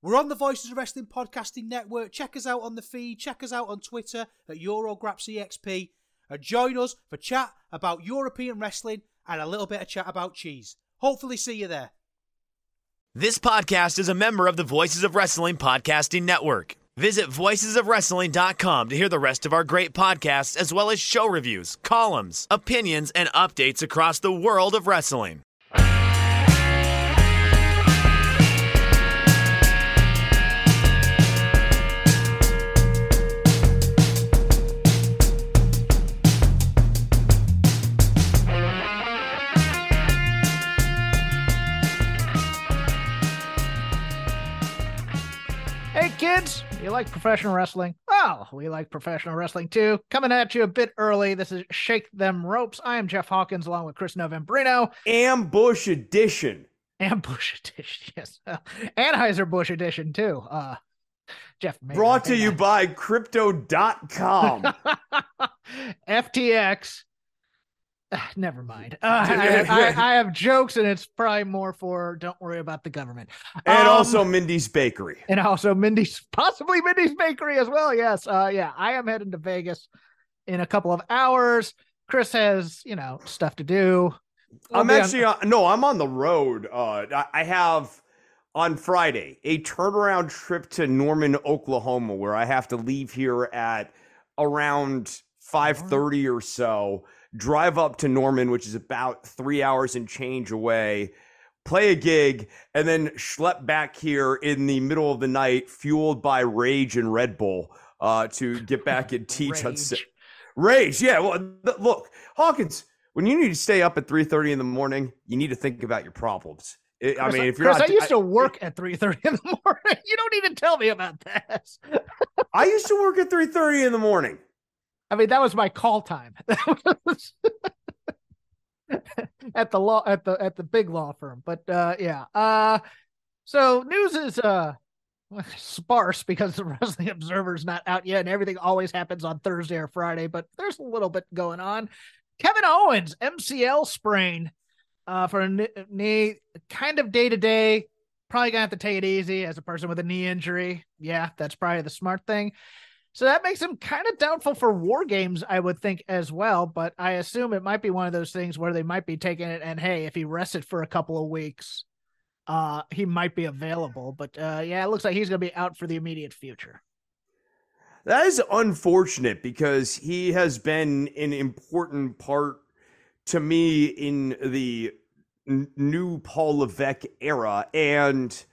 We're on the Voices of Wrestling Podcasting Network. Check us out on the feed. Check us out on Twitter at EuroGrapsEXP. And join us for chat about European wrestling and a little bit of chat about cheese. Hopefully, see you there. This podcast is a member of the Voices of Wrestling Podcasting Network. Visit voicesofwrestling.com to hear the rest of our great podcasts, as well as show reviews, columns, opinions, and updates across the world of wrestling. Kids, you like professional wrestling? Well, we like professional wrestling too. Coming at you a bit early. This is Shake Them Ropes. I am Jeff Hawkins along with Chris Novembrino. Ambush edition. Ambush edition, yes. Uh, Anheuser-Busch edition too. Uh Jeff Brought to you by Crypto.com. FTX. Ah, Never mind. Uh, I, I, I have jokes, and it's probably more for don't worry about the government. and Um, also Mindy's Bakery. and also Mindy's possibly Mindy's Bakery as well. Yes, uh, yeah, I am heading to Vegas in a couple of hours. Chris has you know stuff to do. I'll I'm actually on, no, I'm on the road. Uh, I, I have on Friday a turnaround trip to Norman, Oklahoma, where I have to leave here at around 5:30 or so. Drive up to Norman, which is about three hours and change away. Play a gig and then schlep back here in the middle of the night, fueled by rage and Red Bull, uh, to get back and teach Rage. Rage, yeah. Well, th- look, Hawkins, when you need to stay up at three thirty in the morning, you need to think about your problems. I- I mean, if you're Chris, not, I used to work at three thirty in the morning. You don't even tell me about that. I used to work at three thirty in the morning. I mean, that was my call time. At the law at the at the big law firm. But uh yeah. Uh so news is uh sparse because the Wrestling Observer's not out yet, and everything always happens on Thursday or Friday, but there's a little bit going on. Kevin Owens, MCL sprain uh for a knee, kind of day to day. Probably gonna have to take it easy as a person with a knee injury. Yeah, that's probably the smart thing. So that makes him kind of doubtful for war games, I would think as well. But I assume it might be one of those things where they might be taking it and hey, if he rested for a couple of weeks, uh, he might be available. But uh, yeah, it looks like he's gonna be out for the immediate future. That is unfortunate because he has been an important part to me in the new Paul Levesque era, and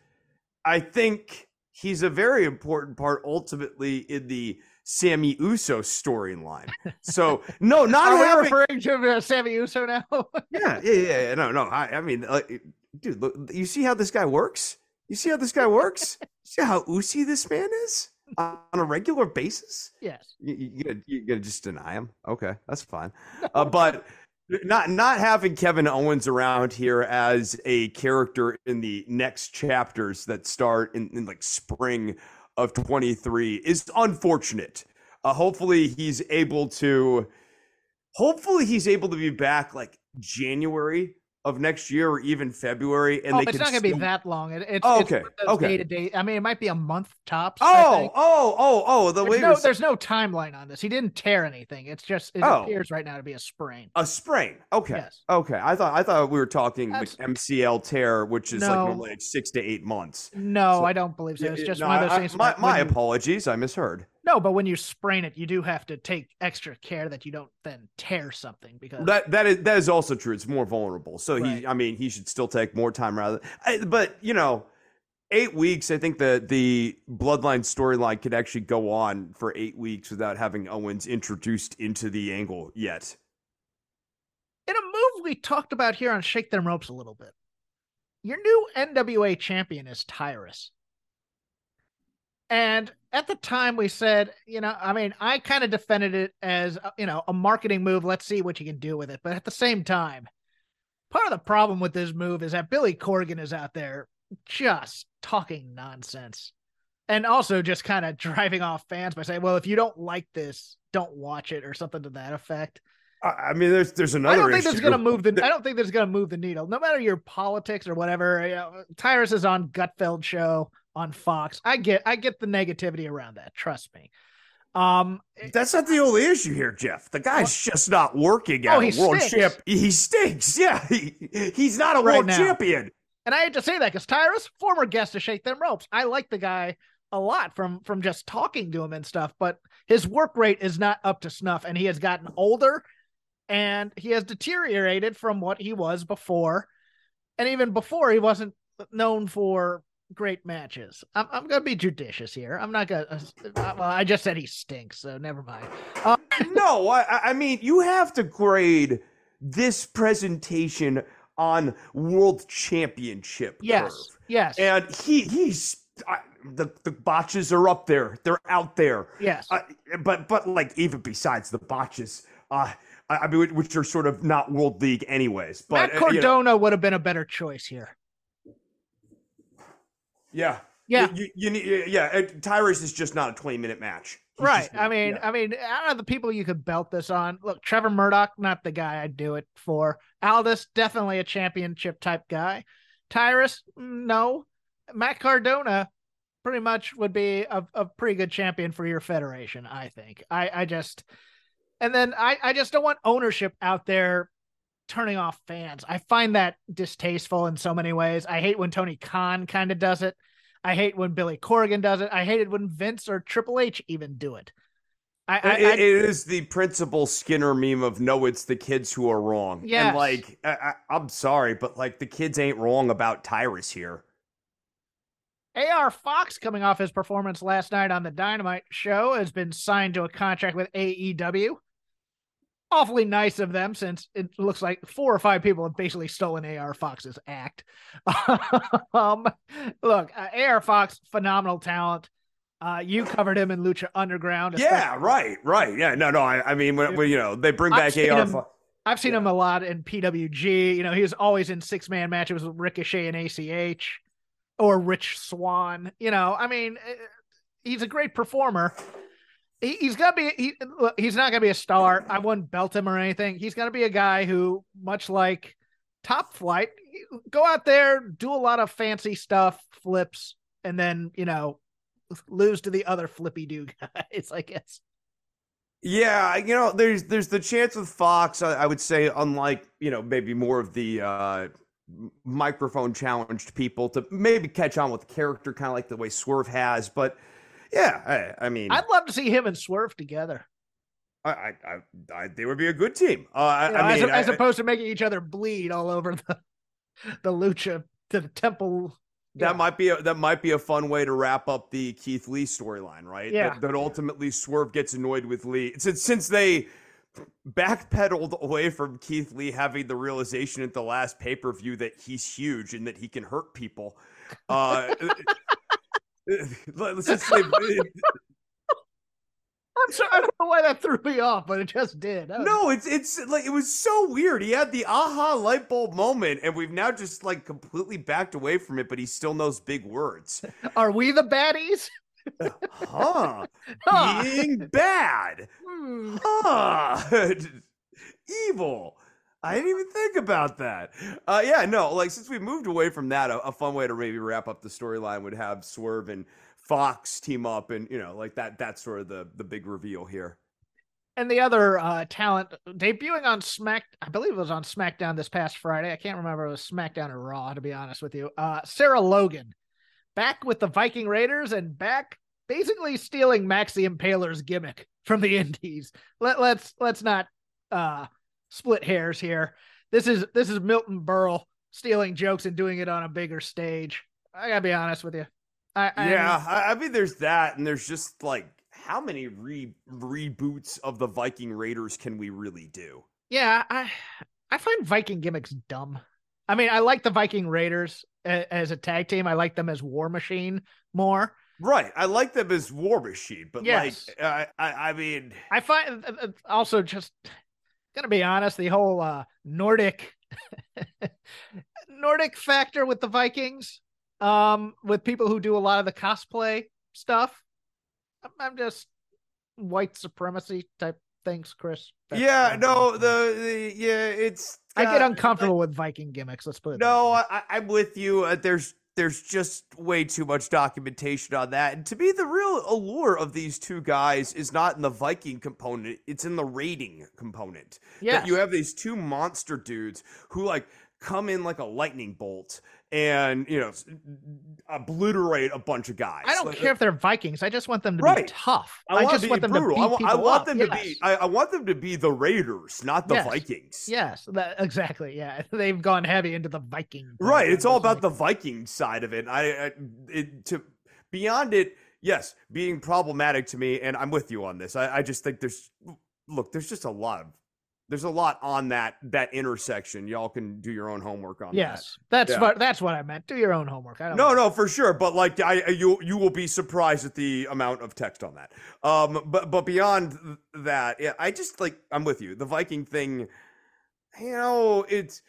I think he's a very important part ultimately in the Sami Uso storyline. So no, not Are having referring to uh, Sami Uso now? yeah, yeah, yeah. No, no. I, I mean, uh, dude, look, you see how this guy works? You see how this guy works? see how oozy this man is on a regular basis? yes. You, you, gonna, you gonna just deny him? Okay, that's fine. Uh, but not not having Kevin Owens around here as a character in the next chapters that start in, in like spring of 23 is unfortunate. Uh, hopefully he's able to. Hopefully he's able to be back like January of next year or even February, and oh, they it's not gonna be that long. It, it's Oh, it's okay, those okay. Day to day. I mean, it might be a month tops. Oh, oh, oh, oh! The There's no, there's no timeline on this. He didn't tear anything. It's just it Oh. appears right now to be a sprain. A sprain. Okay. Yes. Okay. I thought I thought we were talking like That's- MCL tear, which is like No. normally like six to eight months. No, So- I don't believe so. It's just no, one of those I- I- things. my my apologies. I misheard. No, but when you sprain it, you do have to take extra care that you don't then tear something because That that is that is also true. It's more vulnerable. So Right. he, I mean, he should still take more time rather. But you know, eight weeks. I think that the bloodline storyline could actually go on for eight weeks without having Owens introduced into the angle yet. in a move we talked about here on Shake Them Ropes a little bit. Your new NWA champion is Tyrus. And at the time, we said, you know, I mean, I kind of defended it as, uh, you know, a marketing move. Let's see what you can do with it. But at the same time, part of the problem with this move is that Billy Corgan is out there just talking nonsense and also just kind of driving off fans by saying, well, if you don't like this, don't watch it or something to that effect. I mean, there's there's another. I don't think issue. going to move the. I don't think this is going to move the needle. No matter your politics or whatever. You know, Tyrus is on Gutfeld show on Fox. I get I get the negativity around that. Trust me. Um, That's not the only issue here, Jeff. The guy's just not working Oh, at he a world stinks. champ. He stinks. Yeah, he, he's not a Right world now. champion. and I hate to say that because Tyrus, former guest to Shake Them Ropes, I like the guy a lot from from just talking to him and stuff. But his work rate is not up to snuff, and he has gotten older, and he has deteriorated from what he was before, and even before he wasn't known for great matches. I'm I'm gonna be judicious here. I'm not gonna. Uh, well, I just said he stinks, so never mind. Uh, no, I, I mean you have to grade this presentation on world championship yes, curve. yes, and he he's I, the the botches are up there. They're out there. yes. Uh, but but like even besides the botches, uh, I, I mean which are sort of not world league anyways. But Matt uh, you know, Cardona would have been a better choice here. Yeah, Yeah. You, you need yeah. Tyrus is just not a twenty minute match. He's right. I mean, yeah. I mean, out of the people you could belt this on, look, Trevor Murdoch, not the guy I'd do it for. Aldis, definitely a championship type guy. Tyrus, no. Matt Cardona, pretty much would be a, a pretty good champion for your federation, I think. I, I just, and then I, I just don't want ownership out there turning off fans. I find that distasteful in so many ways. I hate when Tony Khan kind of does it. I hate when Billy Corrigan does it. I hate it when Vince or Triple H even do it. I, I, It- I it is the principal Skinner meme of no, it's the kids who are wrong. Yes. And like, I, I, I'm sorry, but like the kids ain't wrong about Tyrus here. AR Fox, coming off his performance last night on the Dynamite show, has been signed to a contract with AEW. Awfully nice of them, since it looks like four or five people have basically stolen AR Fox's act. um, look, uh, AR Fox, phenomenal talent. Uh, you covered him in Lucha Underground. Yeah, right, right. Yeah, no, no. I, I mean, when, when, you know they bring I've back AR. him- Fo- I've seen Yeah. him a lot in PWG. You know, he was always in six man matches with Ricochet and ACH or Rich Swann. You know, I mean, eh, he's a great performer. He, he's gonna be he, he's not gonna be a star. I wouldn't belt him or anything. He's gonna be a guy who, much like Top Flight, go out there, do a lot of fancy stuff, flips, and then you know, lose to the other flippy do guys. I guess. Yeah, you know, there's there's the chance with Fox. I, I would say, unlike you know, maybe more of the uh, microphone challenged people to maybe catch on with the character, kind of like the way Swerve has. But yeah, I, I mean, I'd love to see him and Swerve together. I, I, I, they would be a good team. Uh, I, know, I as, mean, as I- opposed to making each other bleed all over the the lucha to the temple. that Yeah. might be a, that might be a fun way to wrap up the Keith Lee storyline, right? Yeah. That, that ultimately Swerve gets annoyed with Lee since since they backpedaled away from Keith Lee having the realization at the last pay per view that he's huge and that he can hurt people. Uh, let's just say. I'm sorry, I don't know why that threw me off, but it just did. Was- No, it's it's like it was so weird. He had the aha light bulb moment, and we've now just like completely backed away from it. But he still knows big words. are we the baddies? Huh? Huh. Being bad. Hmm. Huh? Evil. I didn't even think about that. Uh, yeah, no, like since we moved away from that, a, a fun way to maybe wrap up the storyline would have Swerve and Fox team up, and you know, like that. That's sort of the the big reveal here. And the other uh, talent debuting on Smack, I believe it was on SmackDown this past Friday. I can't remember if it was SmackDown or Raw, to be honest with you. Uh, Sarah Logan, back with the Viking Raiders and back basically stealing Max the Impaler's gimmick from the Indies. Let, let's let's not uh, split hairs here. This is this is Milton Berle stealing jokes and doing it on a bigger stage. I gotta be honest with you. I, I yeah, I, I mean, there's that, and there's just like how many re- reboots of the Viking Raiders can we really do? Yeah, I I find Viking gimmicks dumb. I mean, I like the Viking Raiders a- as a tag team. I like them as War Machine more. Right. I like them as War Machine, but Yes. like, I, I, I mean, I find uh, uh, also just gonna be honest, the whole uh Nordic Nordic factor with the Vikings, um, with people who do a lot of the cosplay stuff. I'm, I'm just white supremacy type things, Chris. That's yeah, no, the, the yeah, it's. I get uncomfortable with Viking gimmicks. Let's put it. No. I, I'm with you. Uh, there's there's just way too much documentation on that. And to me, the real allure of these two guys is not in the Viking component; it's in the rating component. That you have these two monster dudes who like come in like a lightning bolt and you know obliterate a bunch of guys. I don't Like, care if they're Vikings. I just want them to be tough. I, want just to want them brutal. to I, beat wa- I want up. them to Yes. be. I, I want them to be the Raiders, not the Yes. Vikings. Yes, that, exactly. Yeah, they've gone heavy into the Viking. Right. It's all about the Viking side of it. I, I it, to beyond it, yes, being problematic to me, and I'm with you on this. I, I just think there's look, there's just a lot of there's a lot on that that intersection. Y'all can do your own homework on? Yes, that's Yeah. what that's what I meant. Do your own homework. I that. don't. No, no, for sure. But like, I I- you you will be surprised at the amount of text on that. Um, but but beyond that, yeah, I just like I'm with you. The Viking thing, you know, it's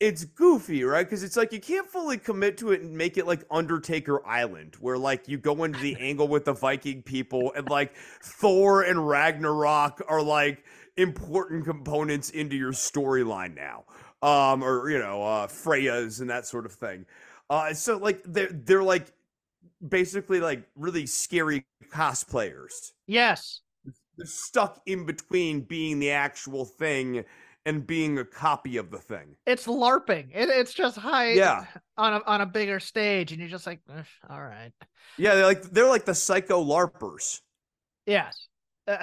it's goofy, right? Because it's like you can't fully commit to it and make it like Undertaker Island, where like you go into the angle with the Viking people and like Thor and Ragnarok are like important components into your storyline now. Um, or you know, uh Freya's and that sort of thing. Uh so like they're they're like basically like really scary cosplayers. Yes, They're stuck in between being the actual thing and being a copy of the thing. it's LARPing. It, it's just high. Yeah. On a on a bigger stage, and you're just like, "Eh, all right. Yeah, they're like they're like the psycho larpers. Yes.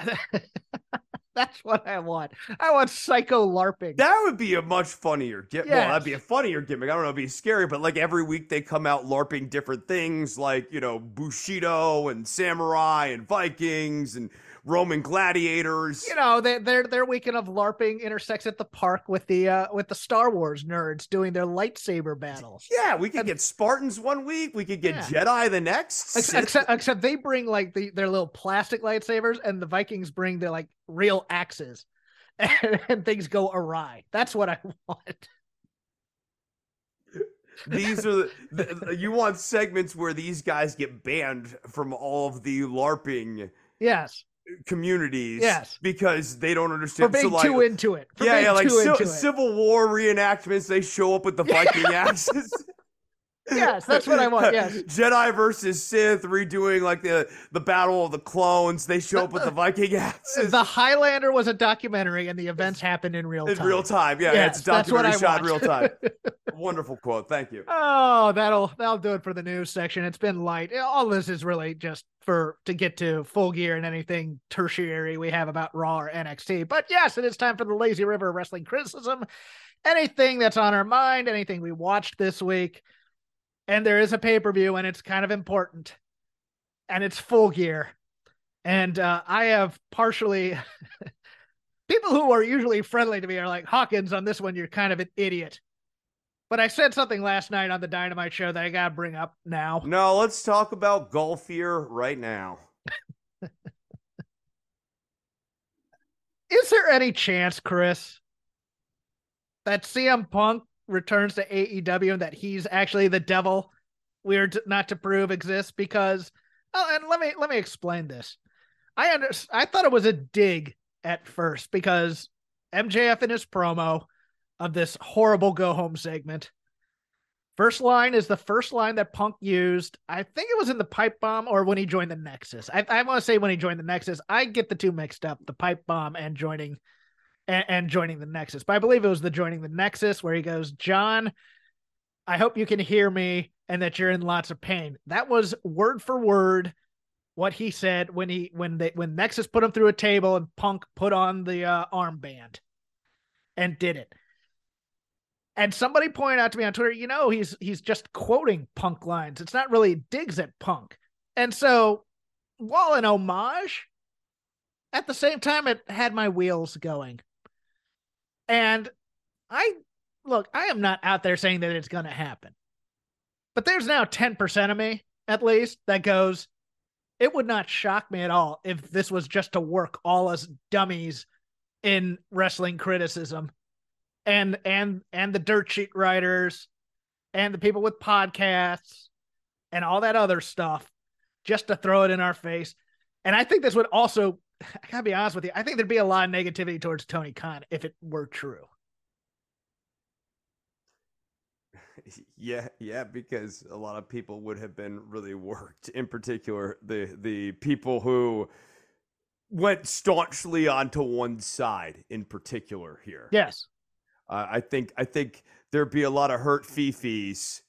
That's what I want. I want psycho LARPing. That would be a much funnier gimmick. Well, that'd be a funnier gimmick. I don't know, it'd be scary, but like every week they come out larping different things, like you know Bushido and samurai and Vikings and Roman gladiators. you know, they, their their weekend of LARPing intersects at the park with the uh with the Star Wars nerds doing their lightsaber battles. yeah, we could And- get Spartans one week. We could get Yeah. Jedi the next. Ex- Sith- Except, except they bring like the, their little plastic lightsabers, and the Vikings bring their like real axes, and, and things go awry. That's what I want. these are the, the, you want segments where these guys get banned from all of the LARPing Yes, communities. Yes. because they don't understand for being so like, too into it. For yeah, being yeah, like too Ci- into. Civil War reenactments. They show up with the Viking axes. Yes, that's what I want, yes. Jedi versus Sith redoing like the the Battle of the Clones. They show up with the Viking axes The Highlander was a documentary, and the events happened in real time. in real time. Yeah, Yes, it's a that's what documentary I shot in real time. Wonderful quote. Thank you. Oh, that'll that'll do it for the news section. It's been light. All this is really just for to get to full gear and anything tertiary we have about Raw or NXT. But yes, it is time for the Lazy River Wrestling criticism. Anything that's on our mind, anything we watched this week, and there is a pay per view, and it's kind of important, and it's full gear. And uh, I have partially people who are usually friendly to me are like Hawkins on this one. You're kind of an idiot. But I said something last night on the Dynamite show that I gotta bring up now. No, let's talk about golf here right now. Is there any chance, Chris, that CM Punk returns to AEW and that he's actually the devil we're not to prove exists? Because oh, and let me let me explain this. I under I thought it was a dig at first because MJF in his promo of this horrible go home segment. First line is the first line that Punk used. I think it was in the pipe bomb or when he joined the Nexus. I, I want to say when he joined the Nexus. I get the two mixed up, the pipe bomb and joining and, and joining the Nexus. But I believe it was the joining the Nexus where he goes, John, I hope you can hear me and that you're in lots of pain. That was word for word what he said when he when they when Nexus put him through a table and Punk put on the uh, armband and did it. And somebody pointed out to me on Twitter, you know, he's he's just quoting Punk lines. It's not really digs at Punk. And so, while an homage, at the same time, it had my wheels going. And I look, I am not out there saying that it's going to happen. But there's now 10% of me, at least, that goes, it would not shock me at all if this was just to work all us dummies in wrestling criticism and and and the dirt sheet writers and the people with podcasts and all that other stuff just to throw it in our face. And I think this would also I gotta be honest with you, I think there'd be a lot of negativity towards Tony Khan if it were true. Yeah, yeah, because a lot of people would have been really worked. In particular, the the people who went staunchly onto one side. In particular, here. Yes. Uh, I think I think there'd be a lot of hurt fifis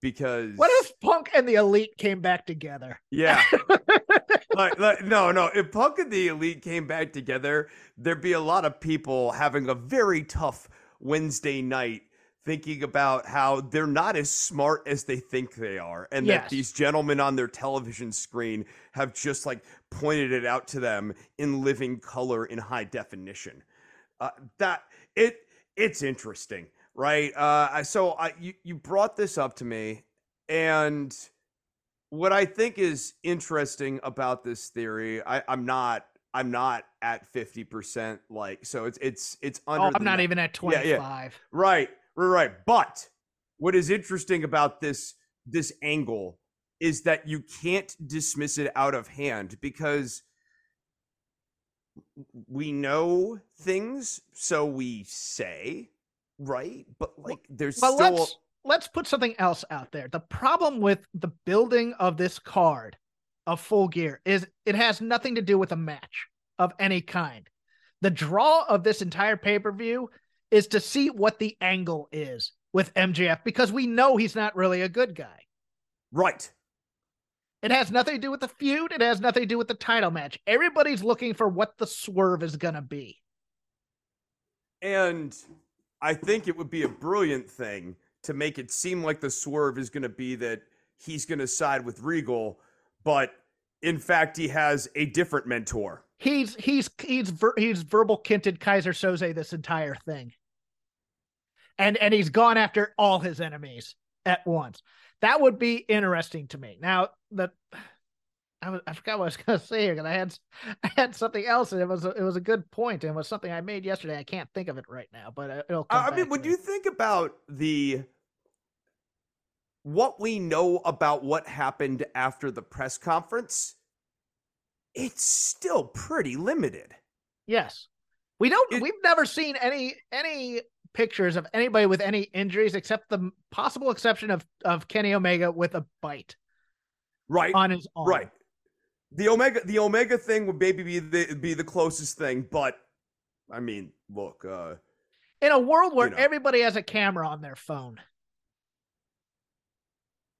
because What if Punk and the Elite came back together? yeah like, like no no if Punk and the Elite came back together there'd be a lot of people having a very tough Wednesday night thinking about how they're not as smart as they think they are and Yes. that these gentlemen on their television screen have just like pointed it out to them in living color in high definition uh, that it it's interesting right uh I- so i you, you brought this up to me and what i think is interesting about this theory i i'm not i'm not at 50% like so it's it's it's under oh, I'm not even at Yeah, yeah. 25. Right, right, right. But what is interesting about this this angle is that you can't dismiss it out of hand because we know things, so we say, right? But like, there's But still let's let's put something else out there. The problem with the building of this card of full gear is it has nothing to do with a match of any kind. The draw of this entire pay-per-view is to see what the angle is with MJF because we know he's not really a good guy. right. It has nothing to do with the feud. It has nothing to do with the title match. Everybody's looking for what the swerve is going to be. And I think it would be a brilliant thing to make it seem like the swerve is going to be that he's going to side with Regal, but in fact, he has a different mentor. He's he's he's ver- he's verbal kinted Keyser Söze this entire thing, and and he's gone after all his enemies at once. That would be interesting to me. Now the I was I forgot what I was going to say here because I had I had something else and it was a, it was a good point and it was something I made yesterday. I can't think of it right now, but uh, it'll. Come I mean, when to you think about the what we know about what happened after the press conference, it's still pretty limited. Yes. We don't It- we've never seen any any pictures of anybody with any injuries except the possible exception of of Kenny Omega with a bite Right? on his arm. Right. The Omega the Omega thing would maybe be the be the closest thing, but I mean, look, uh In a world where You know. everybody has a camera on their phone.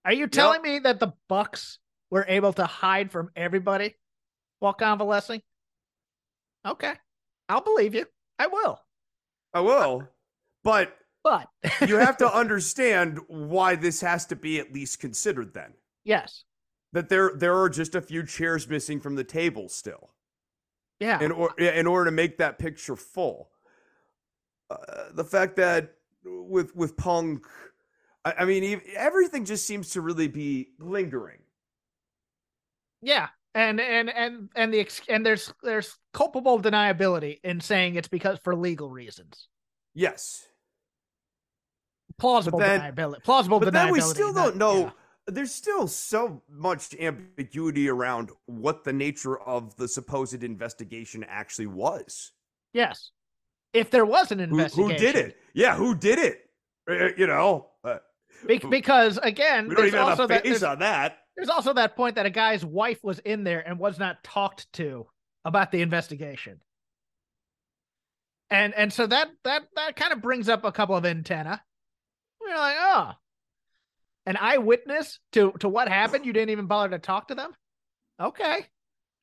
Are you telling me that the Bucks were able to hide from everybody while convalescing? Okay. I'll believe you. I will. I will. But But you have to understand why this has to be at least considered then. yes. That there there are just a few chairs missing from the table still. Yeah. in or in order to make that picture full. Uh, the fact that with with Punk, I, I mean, everything just seems to really be lingering. Yeah, and and and and the ex- and there's there's culpable deniability in saying it's because for legal reasons. Yes, Plausible then- deniability. Plausible but deniability. then we still don't know. yeah. There's still so much ambiguity around what the nature of the supposed investigation actually was. Yes, if there was an investigation, who did it? Yeah, who did it? Uh, you know, uh, Be- because again, we don't there's even have also a that face there's, on that. there's also that point that a guy's wife was in there and was not talked to about the investigation. And and so that that that kind of brings up a couple of antenna. We're like, oh, an eyewitness to to what happened. You didn't even bother to talk to them. Okay,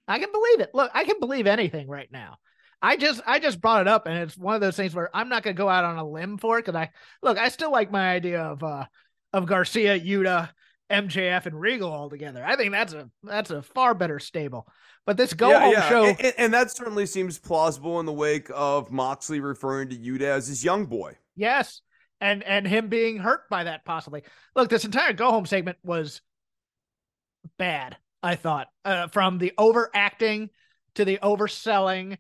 I can believe it. Look, I can believe anything right now. I just I just brought it up, and it's one of those things where I'm not gonna go out on a limb for it because I look. I still like my idea of uh of Garcia, Yuta, MJF, and Regal all together. I think that's a that's a far better stable. But this go home show, And, and- and that certainly seems plausible in the wake of Moxley referring to Yuta as his young boy. Yes. And and him being hurt by that possibly. Look, this entire go home segment was bad. I thought, uh, from the overacting to the overselling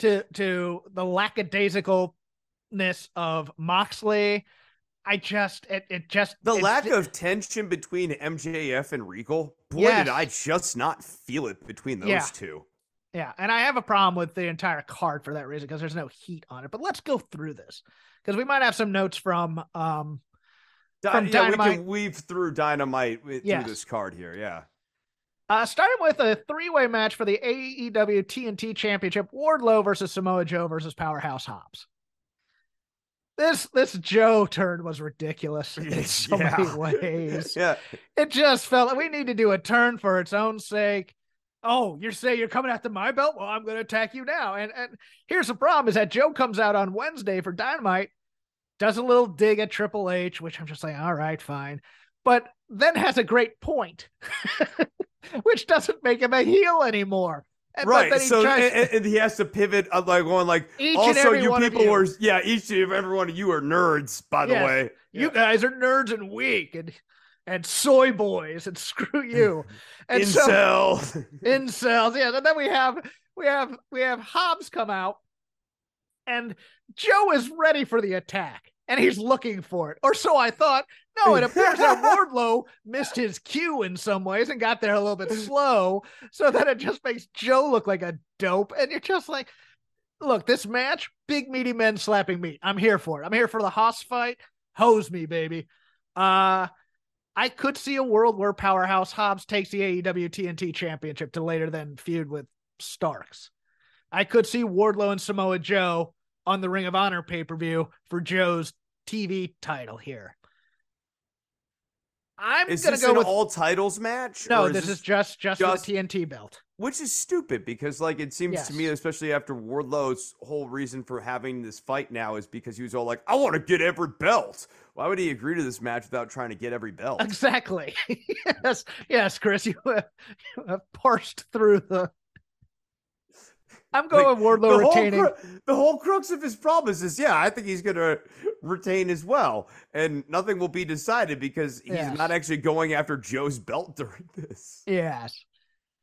to to the lackadaisicalness of Moxley. I just it, it just The it- lack of tension between MJF and Regal, boy, Yes. did I just not feel it between those Yeah. two. Yeah, and I have a problem with the entire card for that reason because there's no heat on it. But let's go through this because we might have some notes from um From yeah, we can weave through Dynamite with, Yes. through this card here. Yeah. uh starting with a three-way match for the AEW TNT Championship: Wardlow versus Samoa Joe versus Powerhouse Hobbs. This this Joe turn was ridiculous in so many ways. Yeah. It just felt like we need to do a turn for its own sake. Oh, you're saying you're coming after my belt? Well, I'm going to attack you now. And and here's the problem: is that Joe comes out on Wednesday for Dynamite, does a little dig at Triple H, which I'm just like, all right, fine, but then has a great point, which doesn't make him a heel anymore. And, but right. then he So tries- and, and he has to pivot uh, like going like Each also you people you. were yeah, each and every one of you are nerds, by the Yes. way. you guys are nerds and weak and and soy boys and screw you. And so Incel. incels. Yeah, and then we have we have we have Hobbs come out, and Joe is ready for the attack, and he's looking for it, or so I thought. No, it appears that Wardlow missed his cue in some ways and got there a little bit slow, so that it just makes Joe look like a dope, and you're just like. Look, this match, big meaty men slapping meat. I'm here for it. I'm here for the Hoss fight. Hose me, baby. Uh I could see a world where Powerhouse Hobbs takes the AEW TNT championship to later then feud with Starks. I could see Wardlow and Samoa Joe on the Ring of Honor pay per view for Joe's TV title here. I'm Is gonna this go an with all titles match? no. or This is just just, just- the TNT belt. which is stupid because like it seems to me especially after wardlow's whole reason for having this fight now is because he was all like i want to get every belt why would he agree to this match without trying to get every belt Exactly. yes, yes, Chris, you have, you have parsed through the. I'm going Like, with Wardlow the whole, retaining. cru- the whole crux of his promise is yeah i think he's gonna retain as well and nothing will be decided because he's Yes. not actually going after joe's belt during this Yes.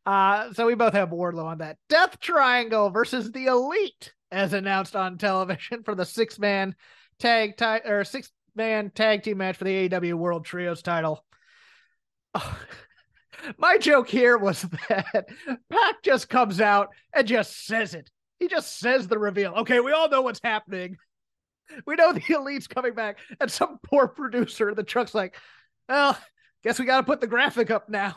Uh, so we both have Wardlow on that. Death Triangle versus the Elite, as announced on television for the six man tag ti- or six man tag team match for the AEW World Trios title. My joke here was that Pac just comes out and just says it. He just says the reveal. Okay, we all know what's happening. We know the elite's coming back, and some poor producer in the truck's like, "Well, guess we got to put the graphic up now."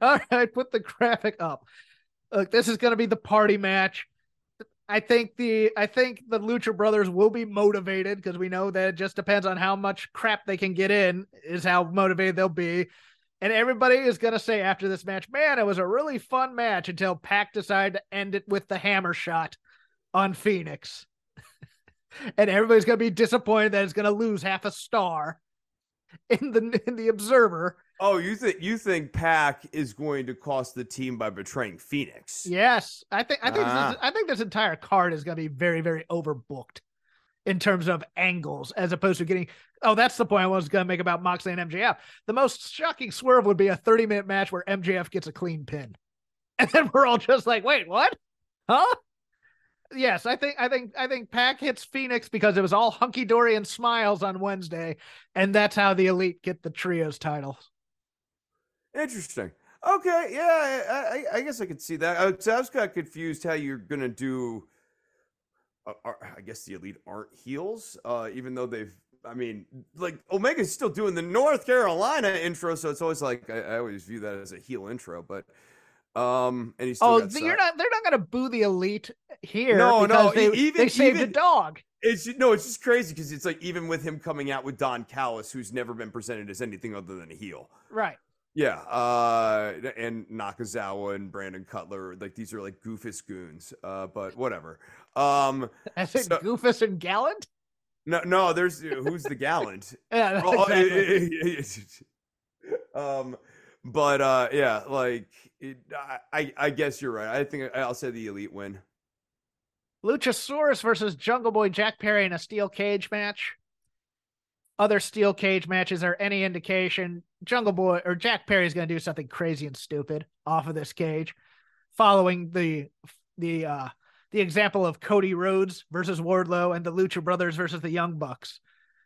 All right, put the graphic up. Look, this is going to be the party match. I think the I think the Lucha Brothers will be motivated because we know that it just depends on how much crap they can get in is how motivated they'll be. And everybody is going to say after this match, man, it was a really fun match until Pac decided to end it with the hammer shot on Phoenix. and everybody's going to be disappointed that it's going to lose half a star in the in the Observer. Oh you think you think pac is going to cost the team by betraying phoenix Yes, I think I think Ah. this, I think this entire card is going to be very very overbooked in terms of angles, as opposed to getting. Oh, that's the point I was going to make about Moxley and MJF. The most shocking swerve would be a thirty minute match where MJF gets a clean pin, and then we're all just like, "Wait, what? Huh?" Yes, I think I think I think Pac hits Phoenix because it was all hunky dory and smiles on Wednesday, and that's how the Elite get the trios title. Interesting. Okay, yeah, I, I, I guess I could see that. I, was- I was kind of confused how you're gonna do. Uh, I guess the elite aren't heels, uh, even though they've. I mean, like Omega's still doing the North Carolina intro, so it's always like I, I always view that as a heel intro. But um, and he's Oh, you're side- not. They're not going to boo the Elite here. No, no, they, even- they saved a dog. It's no, it's just crazy because it's like even with him coming out with Don Callis, who's never been presented as anything other than a heel. Right. Yeah, uh, and Nakazawa and Brandon Cutler, like these are like goofus goons, uh, but whatever. Um, As in So- Goofus and Gallant? no, no, there's who's the gallant? Yeah, Oh, exactly. um, but uh, yeah, like it, I, I, I guess you're right. I think I'll say the elite win. Luchasaurus versus Jungle Boy Jack Perry in a steel cage match. Other steel cage matches are any indication. Jungle Boy or Jack Perry is going to do something crazy and stupid off of this cage, following the the uh the example of Cody Rhodes versus Wardlow and the Lucha Brothers versus the Young Bucks.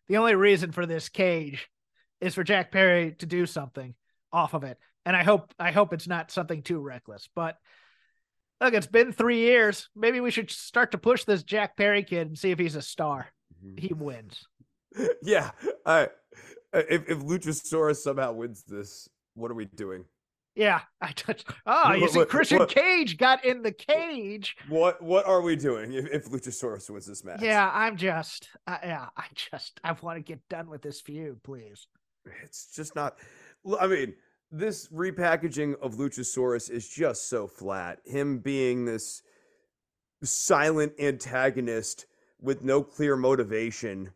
The only reason for this cage is for Jack Perry to do something off of it. And I hope I hope it's not something too reckless. But look, it's been three years. Maybe we should start to push this Jack Perry kid and see if he's a star. Mm-hmm. He wins. yeah. Uh, if if Luchasaurus somehow wins this, what are we doing? Yeah, I touched. Oh, you see, Christian what, Cage got in the cage. What What are we doing if, if Luchasaurus wins this match? Yeah, I'm just. Uh, yeah, I just. I want to get done with this feud, please. It's just not. I mean, this repackaging of Luchasaurus is just so flat. Him being this silent antagonist with no clear motivation.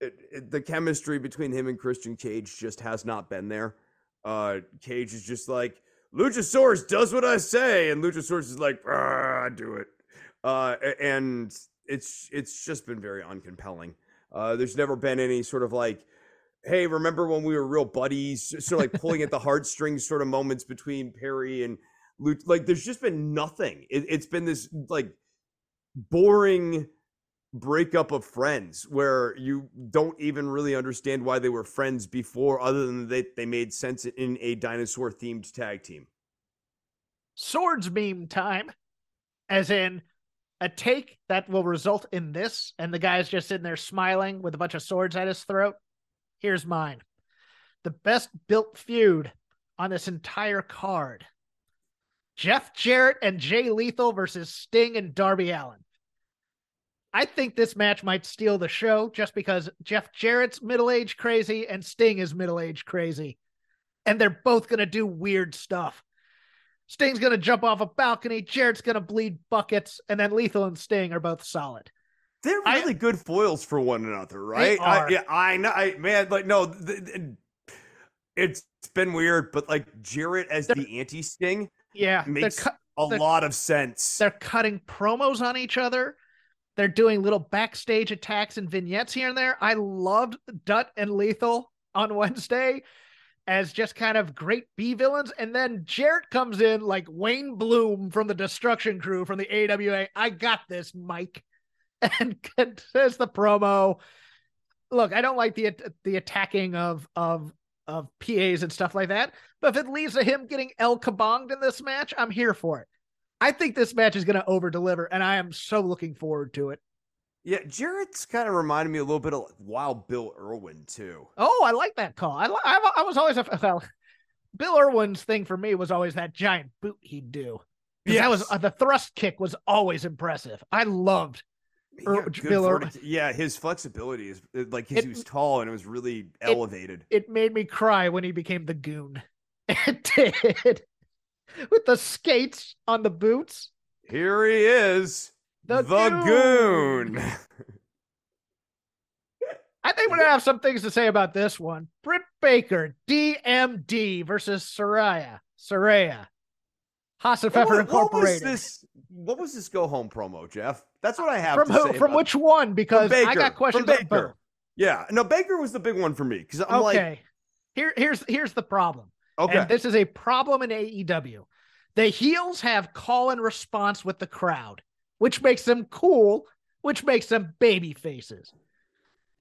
It, the chemistry between him and Christian Cage just has not been there. Uh, Cage is just like, Luchasaurus does what I say, and Luchasaurus is like, I do it. Uh, and it's it's just been very uncompelling. Uh, there's never been any sort of like, hey, remember when we were real buddies? Sort of like pulling at the heartstrings sort of moments between Perry and Luch. Like, there's just been nothing. It, it's been this like boring breakup of friends where you don't even really understand why they were friends before, other than they, they made sense in a dinosaur themed tag team. Swords meme time, as in a take that will result in this, and the guy's just sitting there smiling with a bunch of swords at his throat. Here's mine the best built feud on this entire card Jeff Jarrett and Jay Lethal versus Sting and Darby Allin. I think this match might steal the show just because Jeff Jarrett's middle age crazy and Sting is middle age crazy. And they're both going to do weird stuff. Sting's going to jump off a balcony, Jarrett's going to bleed buckets, and then Lethal and Sting are both solid. They're really I, good foils for one another, right? I, yeah, I know. I, man, like, no, it's been weird, but like Jarrett as the anti Sting yeah, makes cu- a lot of sense. They're cutting promos on each other they're doing little backstage attacks and vignettes here and there. I loved Dutt and Lethal on Wednesday as just kind of great B villains. And then Jarrett comes in like Wayne Bloom from the Destruction Crew from the AWA. I got this, Mike. And says the promo. Look, I don't like the the attacking of of of PAs and stuff like that. But if it leads to him getting El Kabonged in this match, I'm here for it. I think this match is going to over deliver, and I am so looking forward to it. Yeah, Jarrett's kind of reminded me a little bit of Wild Bill Irwin too. Oh, I like that call. I I, I was always a well, Bill Irwin's thing for me was always that giant boot he'd do. Yeah, that was uh, the thrust kick was always impressive. I loved yeah, Bill Irwin. Yeah, his flexibility is uh, like he was tall and it was really elevated. It, it made me cry when he became the goon. It did. with the skates on the boots. Here he is, the, the goon. goon. I think we're gonna have some things to say about this one. Britt Baker, DMD versus Saraya. Saraya. Hasenpfeffer Incorporated. What was this? What was this go home promo, Jeff? That's what I have from who? from which one? Because I got questions. From Baker. Yeah, no, Baker was the big one for me because I'm okay. like, here, here's here's the problem. Okay. And this is a problem in AEW. The heels have call and response with the crowd, which makes them cool, which makes them baby faces.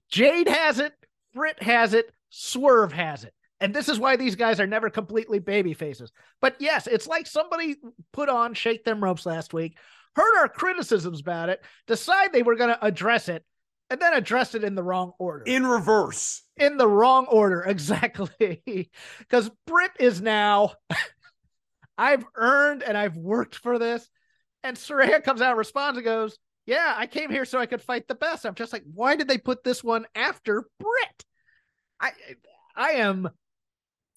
Jade has it, Britt has it, Swerve has it. And this is why these guys are never completely baby faces. But yes, it's like somebody put on Shake Them Ropes last week, heard our criticisms about it, decide they were going to address it, and then addressed it in the wrong order. In reverse. In the wrong order, exactly. Because Britt is now, I've earned and I've worked for this. And Saraya comes out, responds, and goes, Yeah, I came here so I could fight the best. I'm just like, why did they put this one after Britt? I I am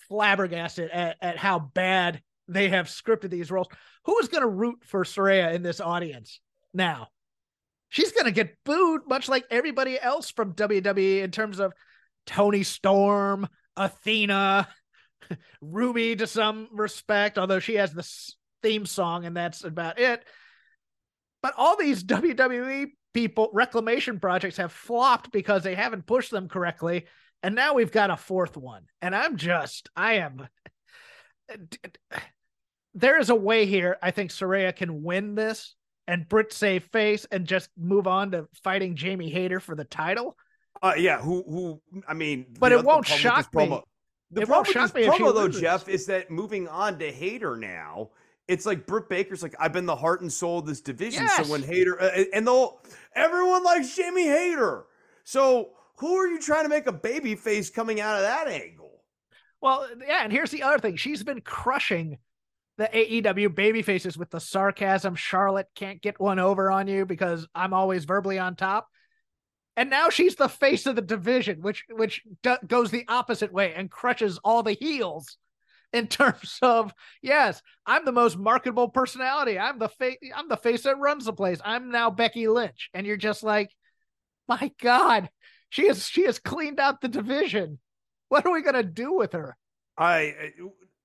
flabbergasted at, at how bad they have scripted these roles. Who is going to root for Saraya in this audience now? She's to get booed, much like everybody else from WWE in terms of Toni Storm, Athena, Ruby to some respect, although she has the theme song and that's about it. But all these WWE people, reclamation projects have flopped because they haven't pushed them correctly. And now we've got a fourth one. And I'm just, I am. There is a way here. I think Saraya can win this and Britt save face and just move on to fighting Jamie Hayter for the title. Uh, yeah, who who I mean, but it won't shock promo, me. The It problem won't with shock this me promo though, loses. Jeff, is that moving on to Hayter now, it's like Britt Baker's like I've been the heart and soul of this division. Yes. So when Hayter uh, and they'll everyone likes Jamie Hayter. So who are you trying to make a baby face coming out of that angle? Well, yeah, and here's the other thing. She's been crushing the AEW baby faces with the sarcasm. Charlotte can't get one over on you because I'm always verbally on top. And now she's the face of the division, which which do- goes the opposite way and crushes all the heels in terms of yes, I'm the most marketable personality. I'm the face. I'm the face that runs the place. I'm now Becky Lynch, and you're just like, my God, she has she has cleaned out the division. What are we gonna do with her? I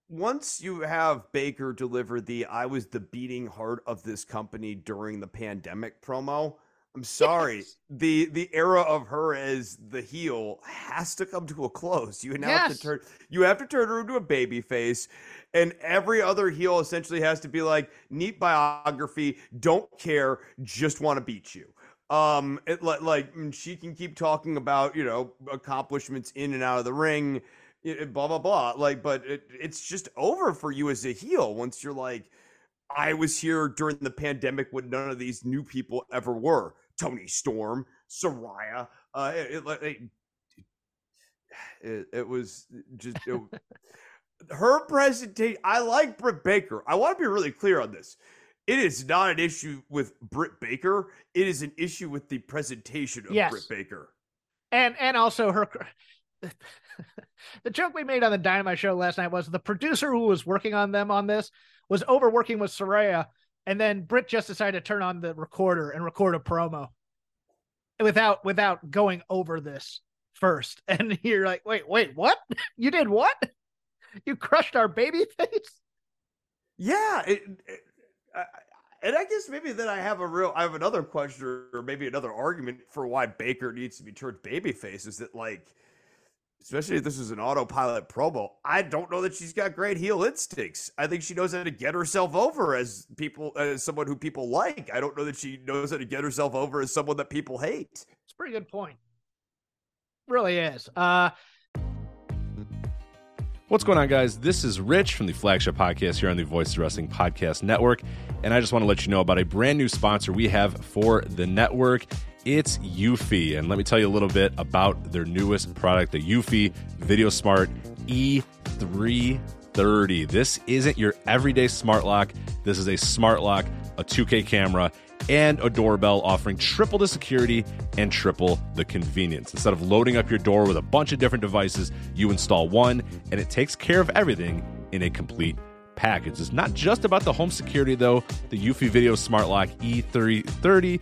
once you have Baker deliver the I was the beating heart of this company during the pandemic promo. I'm sorry. Yes. The the era of her as the heel has to come to a close. You now have to turn you have to turn her into a baby face. And every other heel essentially has to be like neat biography, don't care, just want to beat you. Um, it like like mm, she can keep talking about you know accomplishments in and out of the ring, i- i- blah blah blah. Like, but it, it's just over for you as a heel once you're like, I was here during the pandemic when none of these new people ever were. Toni Storm, Saraya. Uh, it, it, it, it, it was just it, her presentation. I like Britt Baker. I want to be really clear on this. It is not an issue with Britt Baker. It is an issue with the presentation of Yes. Britt Baker. and and also her the joke we made on the dynamite show last night was the producer who was working on them on this was overworking with Saraya and then Britt just decided to turn on the recorder and record a promo without without going over this first. And you're like wait wait what? You did what? You crushed our baby face? Yeah, it, it, I, and I guess maybe then I have a real, I have another question or maybe another argument for why Baker needs to be turned babyface is that like, especially if this is an autopilot promo, I don't know that she's got great heel instincts. I think she knows how to get herself over as people, as someone who people like. I don't know that she knows how to get herself over as someone that people hate. it's a pretty good point really is uh What's going on, guys? This is Rich from the flagship podcast here on the Voice of Wrestling Podcast Network. And I just want to let you know about a brand new sponsor we have for the network. It's Eufy. And let me tell you a little bit about their newest product, the Eufy Video Smart E330. This isn't your everyday smart lock. This is a smart lock, a 2K camera, and a doorbell offering triple the security and triple the convenience. Instead of loading up your door with a bunch of different devices, you install one and it takes care of everything in a complete package. It's not just about the home security though. The Eufy Video Smart Lock E330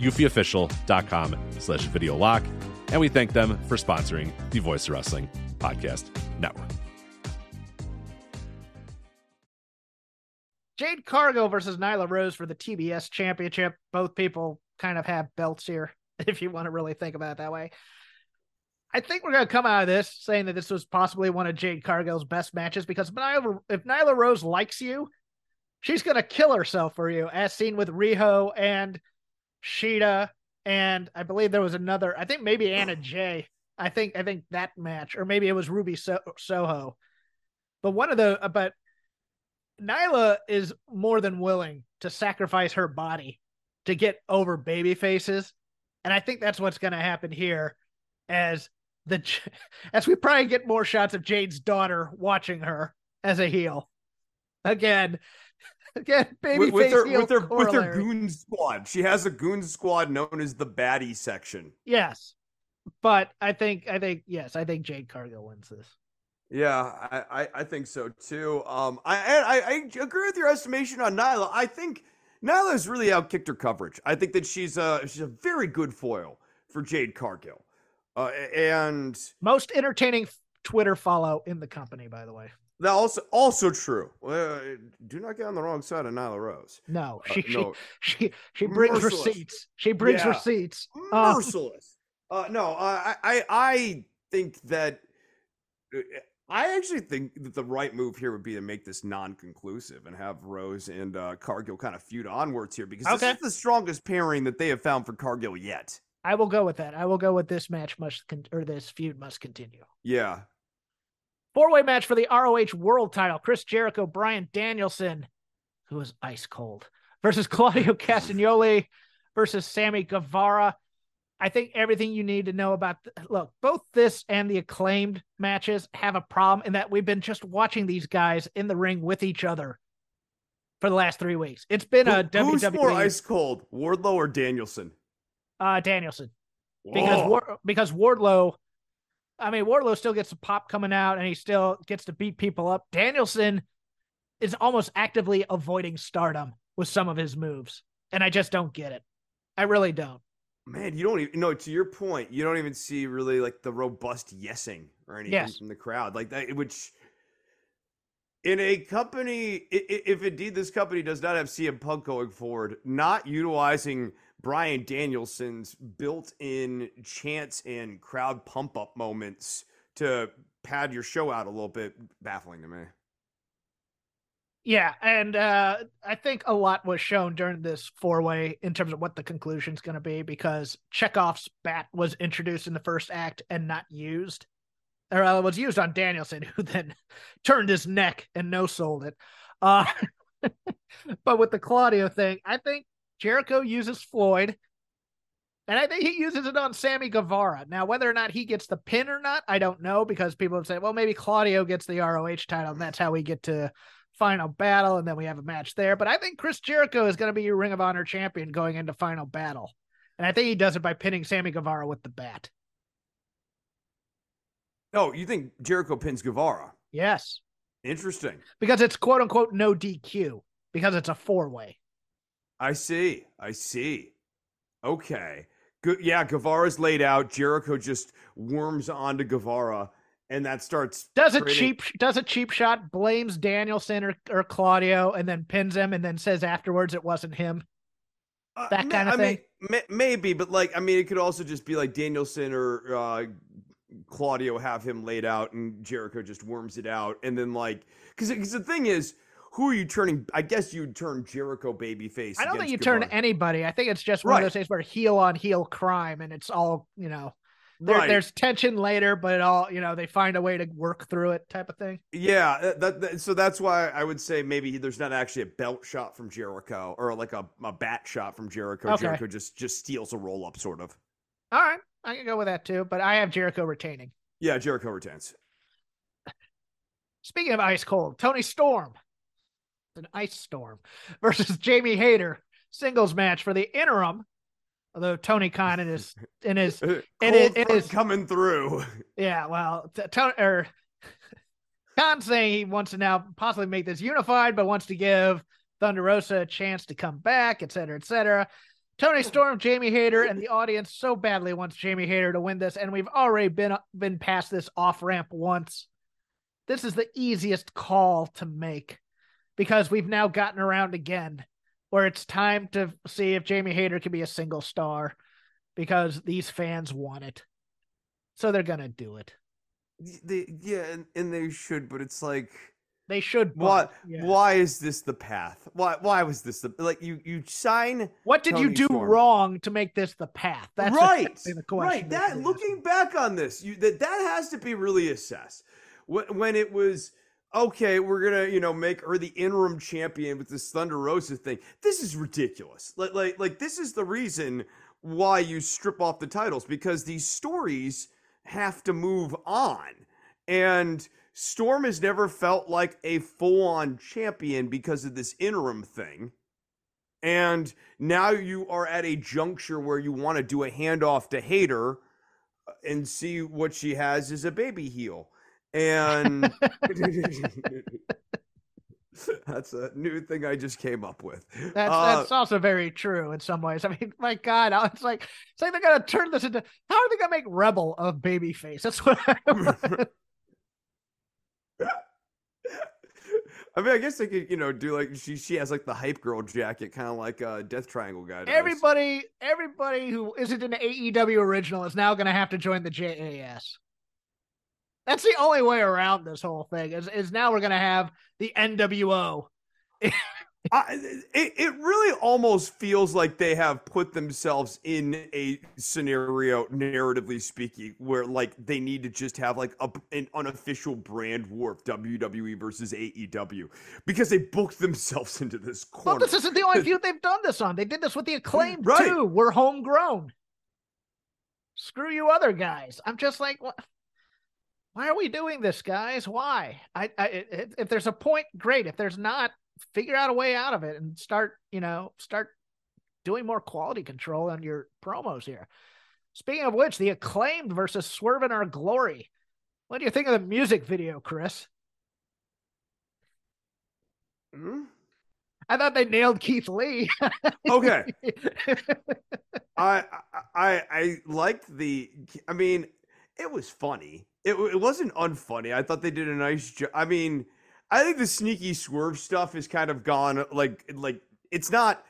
eufyofficial.com slash video lock. And we thank them for sponsoring the Voice Wrestling Podcast Network. Jade Cargill versus Nyla Rose for the TBS Championship. Both people kind of have belts here, if you want to really think about it that way. I think we're going to come out of this saying that this was possibly one of Jade Cargill's best matches because Nyla, if Nyla Rose likes you, she's going to kill herself for you, as seen with Riho and Shida. And I believe there was another, I think maybe Anna Jay. I think, I think that match, or maybe it was Ruby so- Soho. But one of the, uh, but Nyla is more than willing to sacrifice her body to get over baby faces. And I think that's what's going to happen here as the as we probably get more shots of Jade's daughter watching her as a heel. Again, again, baby with, with her with her with her goon squad. She has a goon squad known as the baddie section. Yes. But I think I think yes, I think Jade Cargill wins this. Yeah, I, I, I think so too. Um, I, I I agree with your estimation on Nyla. I think Nyla has really outkicked her coverage. I think that she's a she's a very good foil for Jade Cargill. Uh, and Most entertaining Twitter follow in the company, by the way. That also also true. Uh, do not get on the wrong side of Nyla Rose. No, Uh, she no, she she she brings Merciless. receipts. She brings Yeah. receipts. Uh, merciless. Uh, no, I, I I think that uh, I actually think that the right move here would be to make this non-conclusive and have Rose and uh, Cargill kind of feud onwards here because Okay. this is the strongest pairing that they have found for Cargill yet. I will go with that. I will go with this match must con- or this feud must continue. Yeah, Four way match for the ROH World Title: Chris Jericho, Bryan Danielson, who is ice cold, versus Claudio Castagnoli versus Sammy Guevara. I think everything you need to know about look both this and the acclaimed matches have a problem in that we've been just watching these guys in the ring with each other for the last three weeks. It's been a Who- who's more ice cold, Wardlow or Danielson? uh, Danielson. because Whoa. War- because Wardlow, I mean Wardlow still gets the pop coming out and he still gets to beat people up. Danielson is almost actively avoiding stardom with some of his moves, and I just don't get it. I really don't. Man, you don't even no. To your point, you don't even see really like the robust yesing or anything Yes. from the crowd, like that. Which in a company, if indeed this company does not have CM Punk going forward, not utilizing Bryan Danielson's built-in chance and crowd pump-up moments to pad your show out a little bit, baffling to me. Yeah, and uh, I think a lot was shown during this four way in terms of what the conclusion is going to be because Chekhov's bat was introduced in the first act and not used, or uh, it was used on Danielson, who then turned his neck and no sold it. Uh, but with the Claudio thing, I think Jericho uses Floyd. And I think he uses it on Sammy Guevara. Now, whether or not he gets the pin or not, I don't know because people have said, well, maybe Claudio gets the ROH title and that's how we get to final battle and then we have a match there. But I think Chris Jericho is going to be your Ring of Honor champion going into final battle. And I think he does it by pinning Sammy Guevara with the bat. Oh, you think Jericho pins Guevara? Yes. Interesting. Because it's quote unquote no DQ because it's a four way. I see. I see. Okay. Good. Yeah, Guevara's laid out. Jericho just worms onto Guevara, and that starts. Does a creating- cheap does a cheap shot, blames Danielson or, or Claudio, and then pins him and then says afterwards it wasn't him. Uh, that ma- kinda I thing? Mean, maybe, but like, I mean, it could also just be like Danielson or uh, Claudio have him laid out, and Jericho just worms it out, and then like, because because the thing is, who are you turning? I guess you'd turn Jericho babyface. I don't think you turn anybody. I think it's just one Right. of those things where heel on heel crime and it's all, you know, there, Right. there's tension later, but it all, you know, they find a way to work through it type of thing. Yeah, uh, that, that so that's why I would say maybe there's not actually a belt shot from Jericho or like a, a bat shot from Jericho. Okay. Jericho just just steals a roll up, sort of. All right. I can go with that too, but I have Jericho retaining. Yeah, Jericho retains. Speaking of ice cold, Toni Storm, an ice storm versus Jamie Hayter singles match for the interim. Although Tony Khan in his in his Cold It is- it front is- coming through. yeah, well, t- Tony or Khan saying he wants to now possibly make this unified, but wants to give Thunder Rosa a chance to come back, et cetera, et cetera. Toni Storm, Jamie Hayter, and the audience so badly wants Jamie Hayter to win this, and we've already been been past this off ramp once. This is the easiest call to make because we've now gotten around again where it's time to see if Jamie Hayter can be a single star because these fans want it. So they're gonna do it. They, yeah, and, and they should, but it's like They should. but- Why? yeah. Why is this the path? Why? Why was this the like you? You sign What did you do Storm. wrong to make this the path? That's right, the question. right. That looking back on this, you that that has to be really assessed. When, when it was okay, we're gonna you know make her the interim champion with this Thunder Rosa thing. This is ridiculous. Like like like this is the reason why you strip off the titles because these stories have to move on and. Storm has never felt like a full on champion because of this interim thing. And now you are at a juncture where you want to do a handoff to Hayter uh, and see what she has as a baby heel. And that's a new thing I just came up with. That's Uh, that's also very true in some ways. I mean, my God, I was like, it's like they're gonna turn this into. How are they gonna make Rebel a babyface? That's what. I. I mean, I guess they could, you know, do like she she has like the hype girl jacket, kind of like uh Death Triangle guy. does. everybody, everybody who isn't an AEW original is now gonna have to join the JAS. That's the only way around this whole thing. Is is now we're gonna have the NWO. I, it, it really almost feels like they have put themselves in a scenario, narratively speaking, where like they need to just have like a, an unofficial brand war of WWE versus AEW because they booked themselves into this Well, corner. this isn't the only feud they've done this on. They did this with the acclaimed Right. too. We're homegrown. Screw you, other guys. I'm just like, what? Why are we doing this, guys? Why? I, I, if, if there's a point, great. If there's not, figure out a way out of it and start, you know, start doing more quality control on your promos here. Speaking of which, the acclaimed versus Swerve in Our Glory. What do you think of the music video, Chris? Hmm? I thought they nailed Keith Lee. Okay. I, I I liked the. I mean, it was funny. It it wasn't unfunny. I thought they did a nice job. I mean, I think the sneaky swerve stuff is kind of gone. Like like it's not.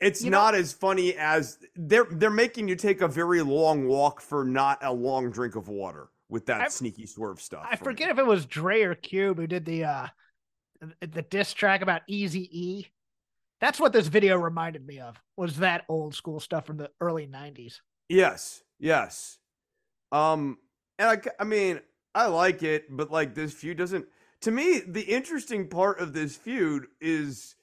It's You know- not as funny as they're they're making you take a very long walk for not a long drink of water with that I- sneaky swerve stuff. I for forget me. if it was Dre or Cube who did the uh the diss track about Easy E. That's what this video reminded me of. Was that old school stuff from the early '90s? Yes, yes. Um, and I, I mean, I like it, but like this feud doesn't. To me, the interesting part of this feud is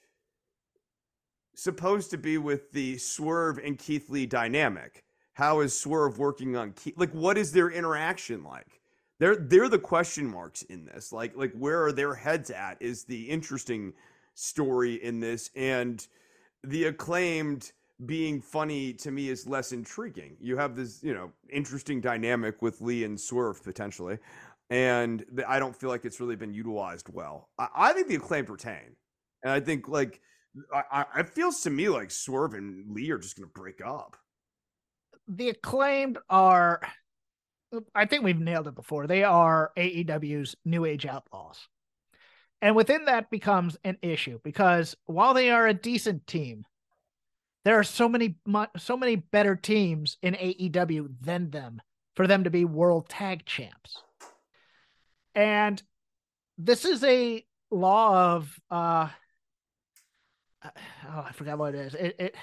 supposed to be with the Swerve and Keith Lee dynamic. How is Swerve working on Keith? Like, what is their interaction like? They're they're the question marks in this. Like like where are their heads at? Is the interesting story in this, and the acclaimed being funny to me is less intriguing. You have this, you know, interesting dynamic with Lee and Swerve potentially, and I don't feel like it's really been utilized well. I, I think the acclaimed retain, and I think like I, I, it feels to me like Swerve and Lee are just going to break up. The acclaimed are. I think we've nailed it before. They are AEW's New Age Outlaws. And within that becomes an issue because while they are a decent team, there are so many so many better teams in AEW than them for them to be world tag champs. And this is a law of uh oh, I forgot what it is. It, it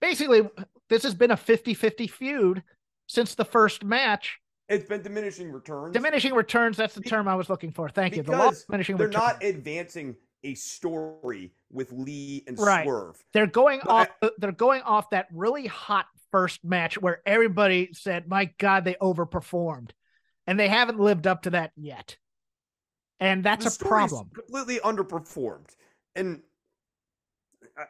basically this has been a 50-50 feud since the first match. It's been diminishing returns. Diminishing returns, that's the term I was looking for. Thank you. The law because diminishing they're returns. not advancing a story with Lee and Right. Swerve. They're going But off. uh, they're going off that really hot first match where everybody said, "My God, they overperformed," and they haven't lived up to that yet. And that's a problem. Completely underperformed, and I,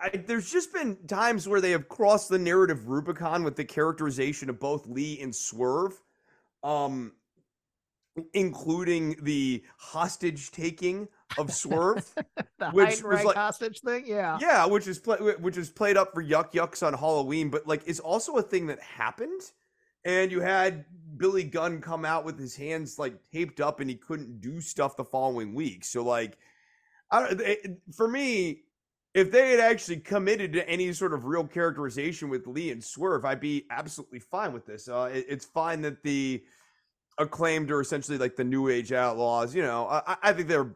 I, there's just been times where they have crossed the narrative Rubicon with the characterization of both Lee and Swerve, um, including the hostage taking of Swerve. The which was like- hostage thing. Yeah. Yeah, which is play, which is played up for Yuck Yucks on Halloween, but like is also a thing that happened. And you had Billy Gunn come out with his hands like taped up, and he couldn't do stuff the following week. So like, I, it, for me, if they had actually committed to any sort of real characterization with Lee and Swerve, I'd be absolutely fine with this. Uh, it, it's fine that the acclaimed are essentially like the New Age Outlaws. You know, I, I think they're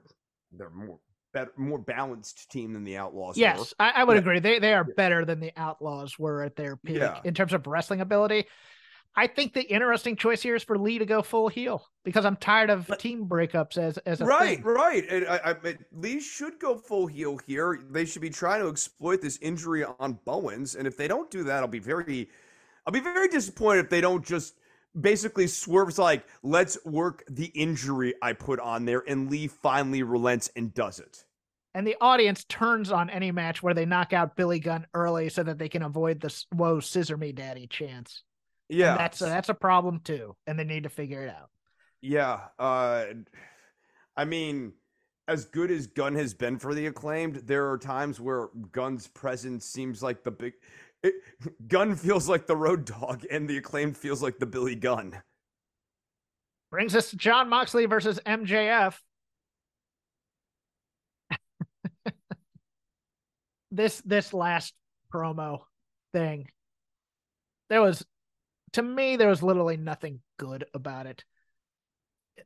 they're more better, more balanced team than the Outlaws. Yes. I, I would Yeah. agree. They they are better than the Outlaws were at their peak Yeah. in terms of wrestling ability. I think the interesting choice here is for Lee to go full heel because I'm tired of But- team breakups as as a right, thing. right. And I, I, Lee should go full heel here. They should be trying to exploit this injury on Bowens, and if they don't do that, I'll be very, I'll be very disappointed if they don't just basically swerves like, let's work the injury I put on there, and Lee finally relents and does it. And the audience turns on any match where they knock out Billy Gunn early so that they can avoid this "Whoa, scissor me, daddy" chance. Yeah, And that's a, that's a problem too, and they need to figure it out. Yeah, uh I mean, as good as Gunn has been for the acclaimed, there are times where Gunn's presence seems like the big it, Gunn feels like the road dog and the acclaimed feels like the Billy Gunn. Brings us to Jon Moxley versus MJF. this this last promo thing, there was to me there was literally nothing good about it.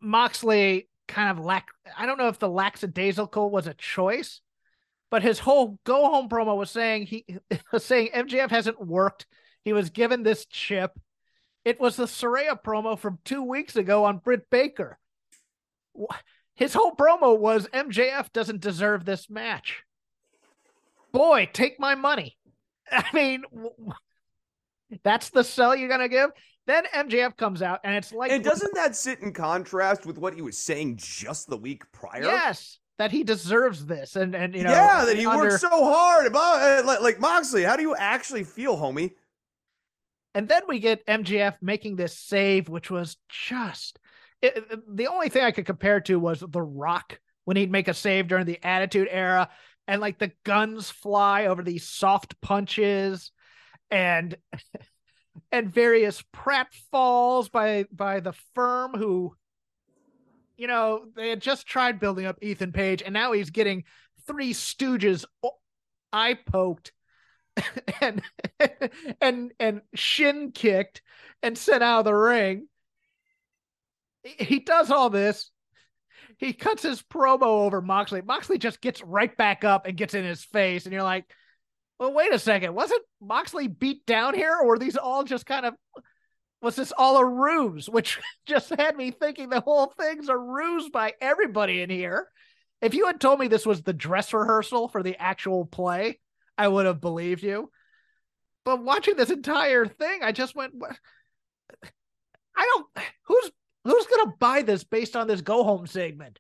Moxley kind of lack I don't know if the lackadaisical was a choice, but his whole go home promo was saying he was saying MJF hasn't worked. He was given this chip. It was the Saraya promo from two weeks ago on Britt Baker. His whole promo was MJF doesn't deserve this match. Boy, take my money. I mean, that's the sell you're gonna give. Then MJF comes out, and it's like And doesn't that sit in contrast with what he was saying just the week prior? yes that he deserves this, and and you know yeah, that he under- worked so hard about like, like Moxley. How do you actually feel, homie? And then we get MJF making this save, which was just it, it- the only thing I could compare to was The Rock when he'd make a save during the Attitude Era, and like the guns fly over these soft punches, and and various pratfalls by by the firm who, you know, they had just tried building up Ethan Page, and now he's getting three Stooges eye poked and and and shin kicked and sent out of the ring. He does all this. He cuts his promo over Moxley. Moxley just gets right back up and gets in his face, and you're like, "Well, wait a second. Wasn't Moxley beat down here, or were these all just kind of was this all a ruse?" Which just had me thinking the whole thing's a ruse by everybody in here. If you had told me this was the dress rehearsal for the actual play, I would have believed you. But watching this entire thing, I just went, "What- I don't. Who's who's gonna buy this based on this go home segment?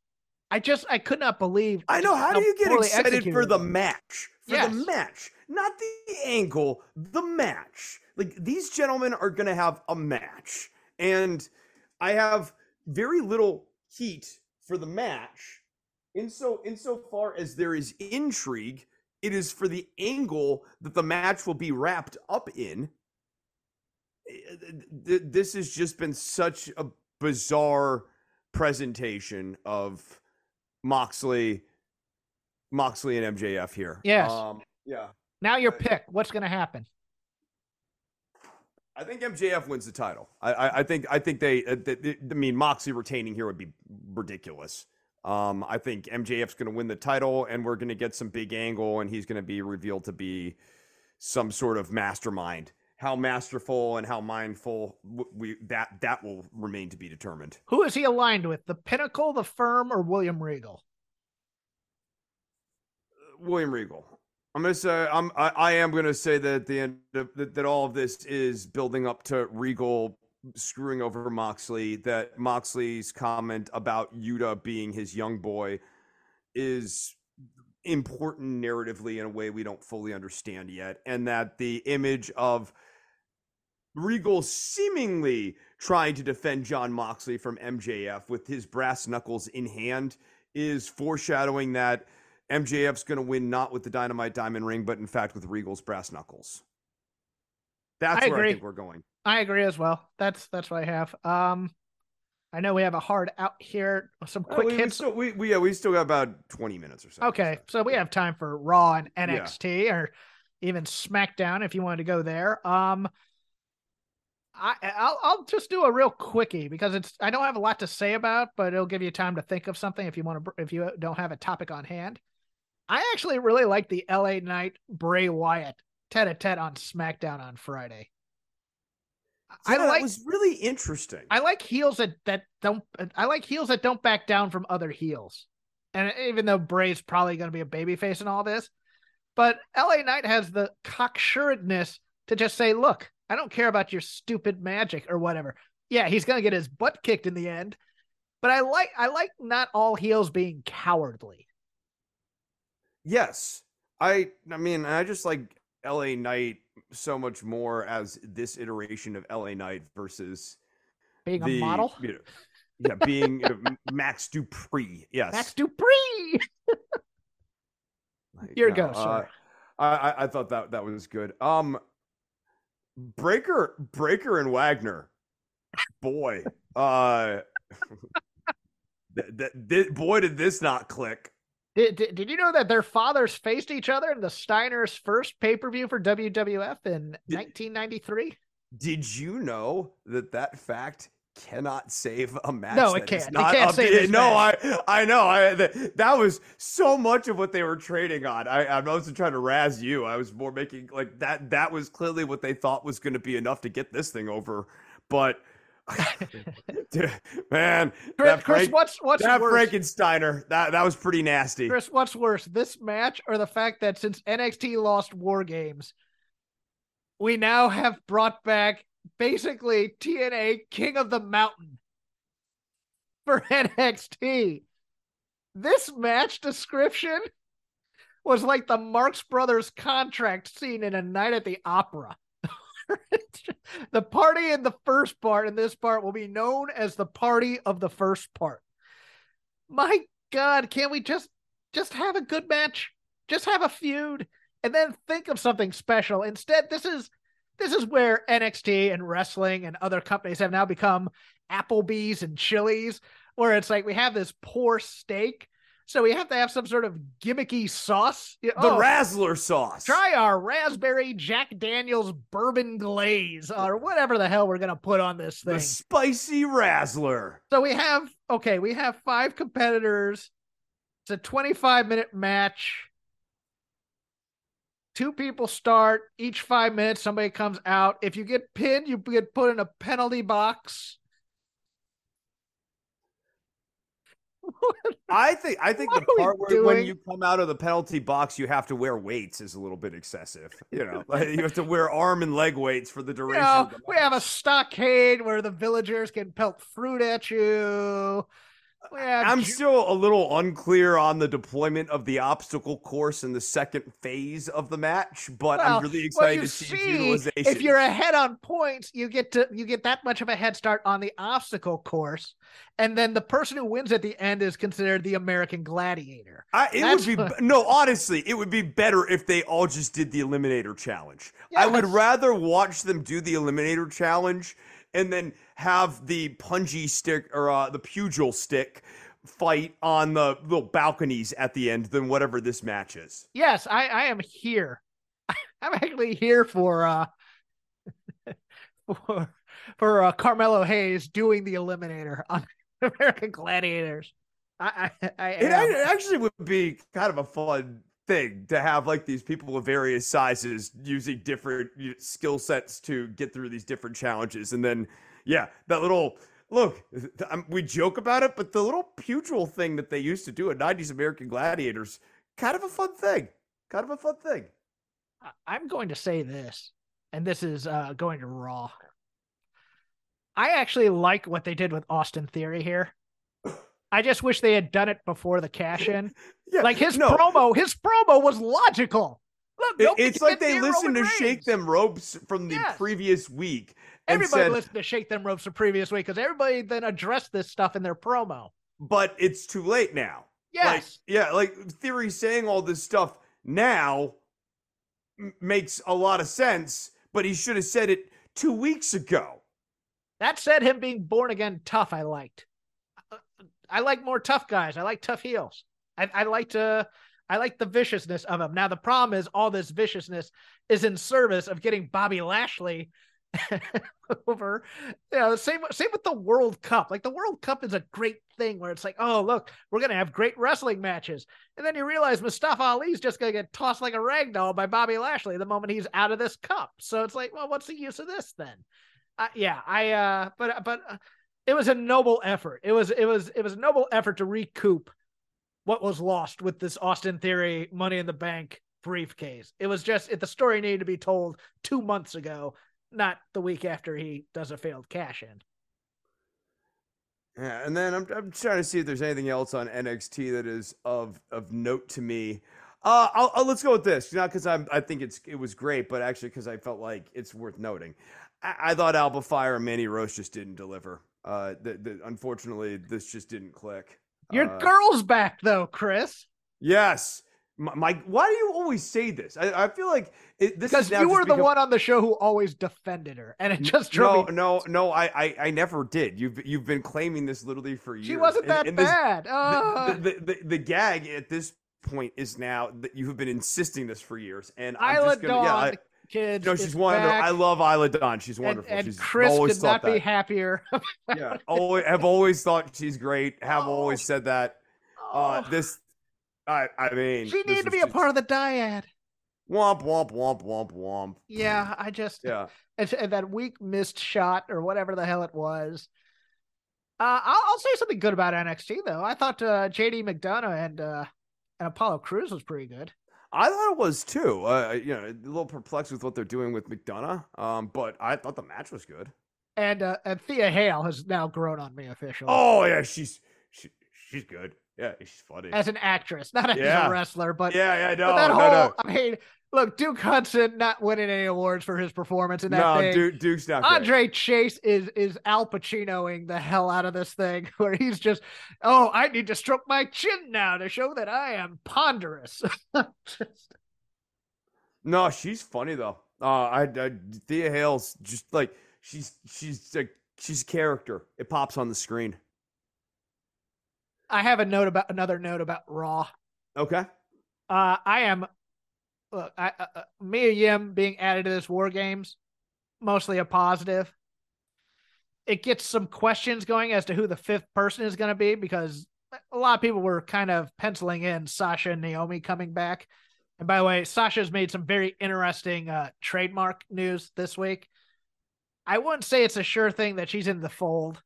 I just I could not believe. I know. How do you get excited for the match? For Yes. the match, not the angle. The match. Like these gentlemen are going to have a match, and I have very little heat for the match. In so insofar as there is intrigue, it is for the angle that the match will be wrapped up in. Eh, This has just been such a bizarre presentation of Moxley, Moxley and MJF here. Yes. Um, yeah. Now your pick. What's gonna happen? I think MJF wins the title. I, I, I think I think they, uh, they, they- I mean Moxley retaining here would be ridiculous. Um, I think MJF's going to win the title, and we're going to get some big angle, and he's going to be revealed to be some sort of mastermind. How masterful and how mindful we that that will remain to be determined. Who is he aligned with? The Pinnacle, the Firm, or William Regal? William Regal. I'm gonna say I'm I, I am gonna say that at the end of, that, that all of this is building up to Regal screwing over Moxley. That Moxley's comment about Yuta being his young boy is important narratively in a way we don't fully understand yet, and that the image of Regal seemingly trying to defend Jon Moxley from MJF with his brass knuckles in hand is foreshadowing that MJF's going to win not with the Dynamite Diamond Ring, but in fact with Regal's brass knuckles. That's I where I think we're going. I agree as well. That's that's what I have. Um, I know we have a hard out here. Some Uh, quick we, we hits. still, we, we, yeah, we still got about 20 minutes or so. Okay, so we have time for Raw and NXT or even SmackDown if you wanted to go there. Um, I I'll I'll just do a real quickie because it's I don't have a lot to say about, but it'll give you time to think of something if you want to if you don't have a topic on hand. I actually really like the LA Knight Bray Wyatt tete a tete on SmackDown on Friday. I Yeah, that like was really interesting. I like heels that that don't. I like heels that don't back down from other heels. And even though Bray's probably going to be a babyface in all this, but LA Knight has the cocksuredness to just say, "Look, I don't care about your stupid magic or whatever." Yeah, he's going to get his butt kicked in the end, but I like I like not all heels being cowardly. Yes. I I mean, I just like LA Knight so much more as this iteration of LA Knight versus Being the a model, you know, yeah, being Max Dupri. Yes. Max Dupri. Like, Your no, go, uh. I, I I thought that that was good. Um Breaker Breaker and Wagner. Boy. Uh th- th- th- boy did this not click. Did, did, did you know that their fathers faced each other in the Steiner's first pay per view for WWF in Did- 1993? Did you know that that fact cannot save a match? No, it can't. It can't save this No, match. I I know. I that, that was so much of what they were trading on. I I wasn't trying to razz you. I was more making like that. That was clearly what they thought was going to be enough to get this thing over. But Dude, man, Chris, that, Chris what's what's that worse? Frankensteiner, that that was pretty nasty. Chris, what's worse, this match or the fact that since NXT lost War Games, we now have brought back basically TNA King of the Mountain for NXT. This match description was like the Marx Brothers contract scene in A Night at the Opera. the party in the first part and this part will be known as the party of the first part. My God, can't we just just have a good match? Just have a feud and then think of something special. Instead, this is this is where NXT and wrestling and other companies have now become Applebee's and Chili's, where it's like we have this poor steak, so we have to have some sort of gimmicky sauce. The oh, Razzler sauce. Try our raspberry Jack Daniels bourbon glaze or whatever the hell we're gonna put on this thing. the spicy Razzler. So we have okay, we have five competitors. It's a 25 minute match. Two people start each five minutes. Somebody comes out. If you get pinned, you get put in a penalty box. I think I think What the part where when you come out of the penalty box, you have to wear weights is a little bit excessive. You know, like you have to wear arm and leg weights for the You duration. know, of the we have a stockade where the villagers can pelt fruit at you. I'm still a little unclear on the deployment of the obstacle course in the second phase of the match, but Well, I'm really excited you to see, its see, utilization. if you're ahead on points, you get to you get that much of a head start on the obstacle course, and then the person who wins at the end is considered the American Gladiator. I, it That's would be what- no, honestly, it would be better if they all just did the Eliminator challenge. I would rather watch them do the Eliminator challenge and then have the punji stick or uh, the pugil stick fight on the little balconies at the end than whatever this match is. Yes, I I am here. I'm actually here for uh for for uh, Carmelo Hayes doing the Eliminator on American Gladiators. I I, I It, ac- actually would be kind of a fun thing to have like these people of various sizes using different skill sets to get through these different challenges and then yeah that little look um, we joke about it but the little pugil thing that they used to do at 90s american gladiators kind of a fun thing kind of a fun thing I'm going to say this, and this is uh, going to Raw. I actually like what they did with Austin Theory here. I just wish they had done it before the cash in. yeah Like his no, promo, his promo was logical. Look, it's like they listened to shake them ropes from the previous week Everybody said listened to Shake Them Ropes the previous week because everybody then addressed this stuff in their promo. but it's too late now Like, Yes. yeah, like theory saying all this stuff now m- makes a lot of sense, but he should have said it two weeks ago. That said, him being born again tough, I liked. I like more tough guys. I like tough heels. I, I like to. I like the viciousness of him. Now the problem is all this viciousness is in service of getting Bobby Lashley over. You know, same same with the World Cup. Like the World Cup is a great thing where it's like, oh look, we're gonna have great wrestling matches, and then you realize Mustafa Ali's just gonna get tossed like a rag doll by Bobby Lashley the moment he's out of this cup. So it's like, well, what's the use of this then? Uh, yeah, I. uh But but. Uh, it was a noble effort. It was it was it was a noble effort to recoup what was lost with this Austin Theory Money in the Bank briefcase. It was just it, the story needed to be told two months ago, not the week after he does a failed cash in. Yeah, and then I'm I'm trying to see if there's anything else on NXT that is of of note to me. Uh, I'll, I'll let's go with this, not because I'm I think it's it was great, but actually because I felt like it's worth noting. I, I thought Alba Fyre and Mandy Rose just didn't deliver. Uh, the, the, unfortunately, this just didn't click. Your uh, girl's back though, Chris. Yes. My, my, why do you always say this? I, I feel like it, this because you were the become... one on the show who always defended her, and it just drove no, me. no, no. I, I, I never did. You've, you've been claiming this literally for years. She wasn't that and, and bad. This, uh... the, the, the, the, gag at this point is now that you have been insisting this for years, and I'm Isla just gonna, yeah, I, kids. No, she's wonderful. I love Isla Dawn. She's wonderful. And, and she's Chris always could not that. be happier. yeah, always have always thought she's great. Have oh. always said that. Uh, oh. this, I, I mean, she needed to be just, a part of the dyad. Womp womp womp womp womp. Yeah, I just yeah. And, and that weak missed shot or whatever the hell it was. Uh, I'll, I'll, say something good about NXT though. I thought uh, JD McDonagh and uh, and Apollo Crews was pretty good. I thought it was too. Uh, you know, a little perplexed with what they're doing with McDonagh, um, but I thought the match was good. And uh, and Thea Hale has now grown on me officially. Oh yeah, she's she, she's good. Yeah, she's funny as an actress, not as yeah. a wrestler. But yeah, yeah, no, that no, whole, no. I mean, look, Duke Hudson not winning any awards for his performance in that no, thing. Duke, Duke's not. Andre great. Chase is is Al Pacinoing the hell out of this thing, where he's just, oh, I need to stroke my chin now to show that I am ponderous. just, no, she's funny though. Uh, I, I Thea Hale's just like she's she's like she's a character. It pops on the screen. I have a note about another note about Raw. Okay. Uh, I am. Look, I, uh, uh Mia Yim being added to this War Games, mostly a positive. It gets some questions going as to who the fifth person is going to be because a lot of people were kind of penciling in Sasha and Naomi coming back. And by the way, Sasha's made some very interesting uh, trademark news this week. I wouldn't say it's a sure thing that she's in the fold,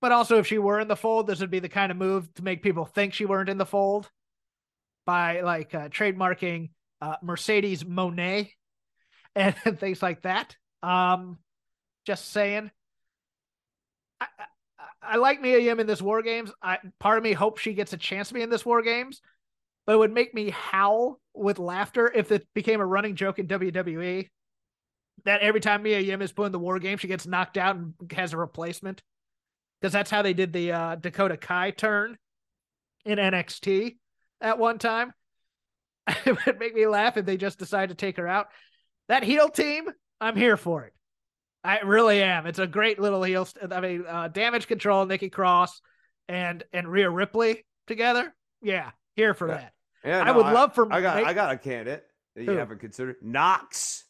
but also if she were in the fold, this would be the kind of move to make people think she weren't in the fold by like uh, trademarking uh, Mercedes Moné and things like that. Um, just saying. I, I, I like Mia Yim in this War Games. I part of me hopes she gets a chance to be in this War Games but it would make me howl with laughter if it became a running joke in WWE that every time Mia Yim is put in the war game, she gets knocked out and has a replacement. Because that's how they did the uh, Dakota Kai turn in NXT at one time. it would make me laugh if they just decide to take her out. That heel team, I'm here for it. I really am. It's a great little heel. St- I mean, uh, Damage Control, Nikki Cross, and and Rhea Ripley together. Yeah, here for yeah. that. Yeah, I would I, love for I got I got a candidate that you Who? haven't considered. Knox.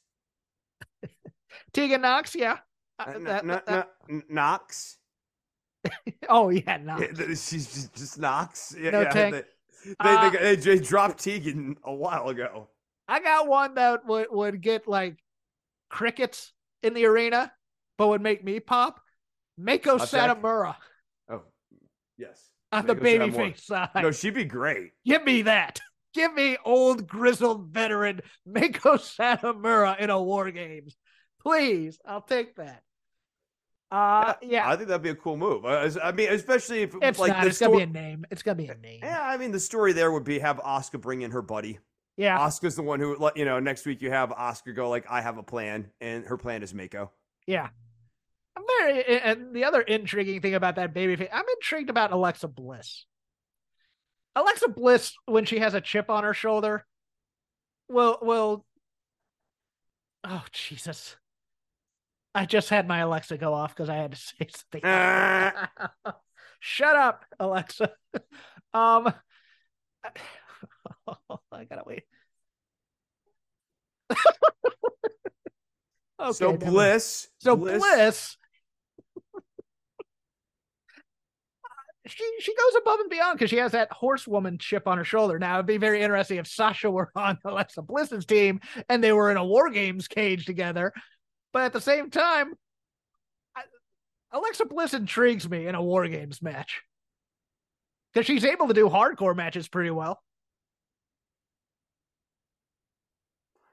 Tegan Knox, yeah. Uh, that, n- that, n- Knox. oh yeah, Knox. Yeah, she's just, just Knox. Yeah, no yeah. They, uh, they, they, dropped Tegan a while ago. I got one that would, would get like crickets in the arena, but would make me pop. Meiko Satomura. Oh, yes on the babyface side. No, she'd be great. Give me that. Give me old grizzled veteran Meiko Satomura in a War Games, please. I'll take that. Uh, yeah, yeah. I think that'd be a cool move. I mean, especially if it's like not. It's story... gonna be a name. It's gonna be a name. Yeah, I mean, the story there would be have Oscar bring in her buddy. Yeah, Oscar's the one who, you know, next week you have Oscar go like, "I have a plan," and her plan is Meiko. Yeah, I'm very and the other intriguing thing about that baby face, I'm intrigued about Alexa Bliss. Alexa Bliss, when she has a chip on her shoulder, will will oh Jesus. I just had my Alexa go off because I had to say something. Shut up, Alexa. um, I gotta wait. okay, so never mind. Bliss. So Bliss. she she goes above and beyond because she has that horsewoman chip on her shoulder. Now it'd be very interesting if Sasha were on Alexa Bliss's team and they were in a war games cage together. But at the same time, I, Alexa Bliss intrigues me in a war games match because she's able to do hardcore matches pretty well.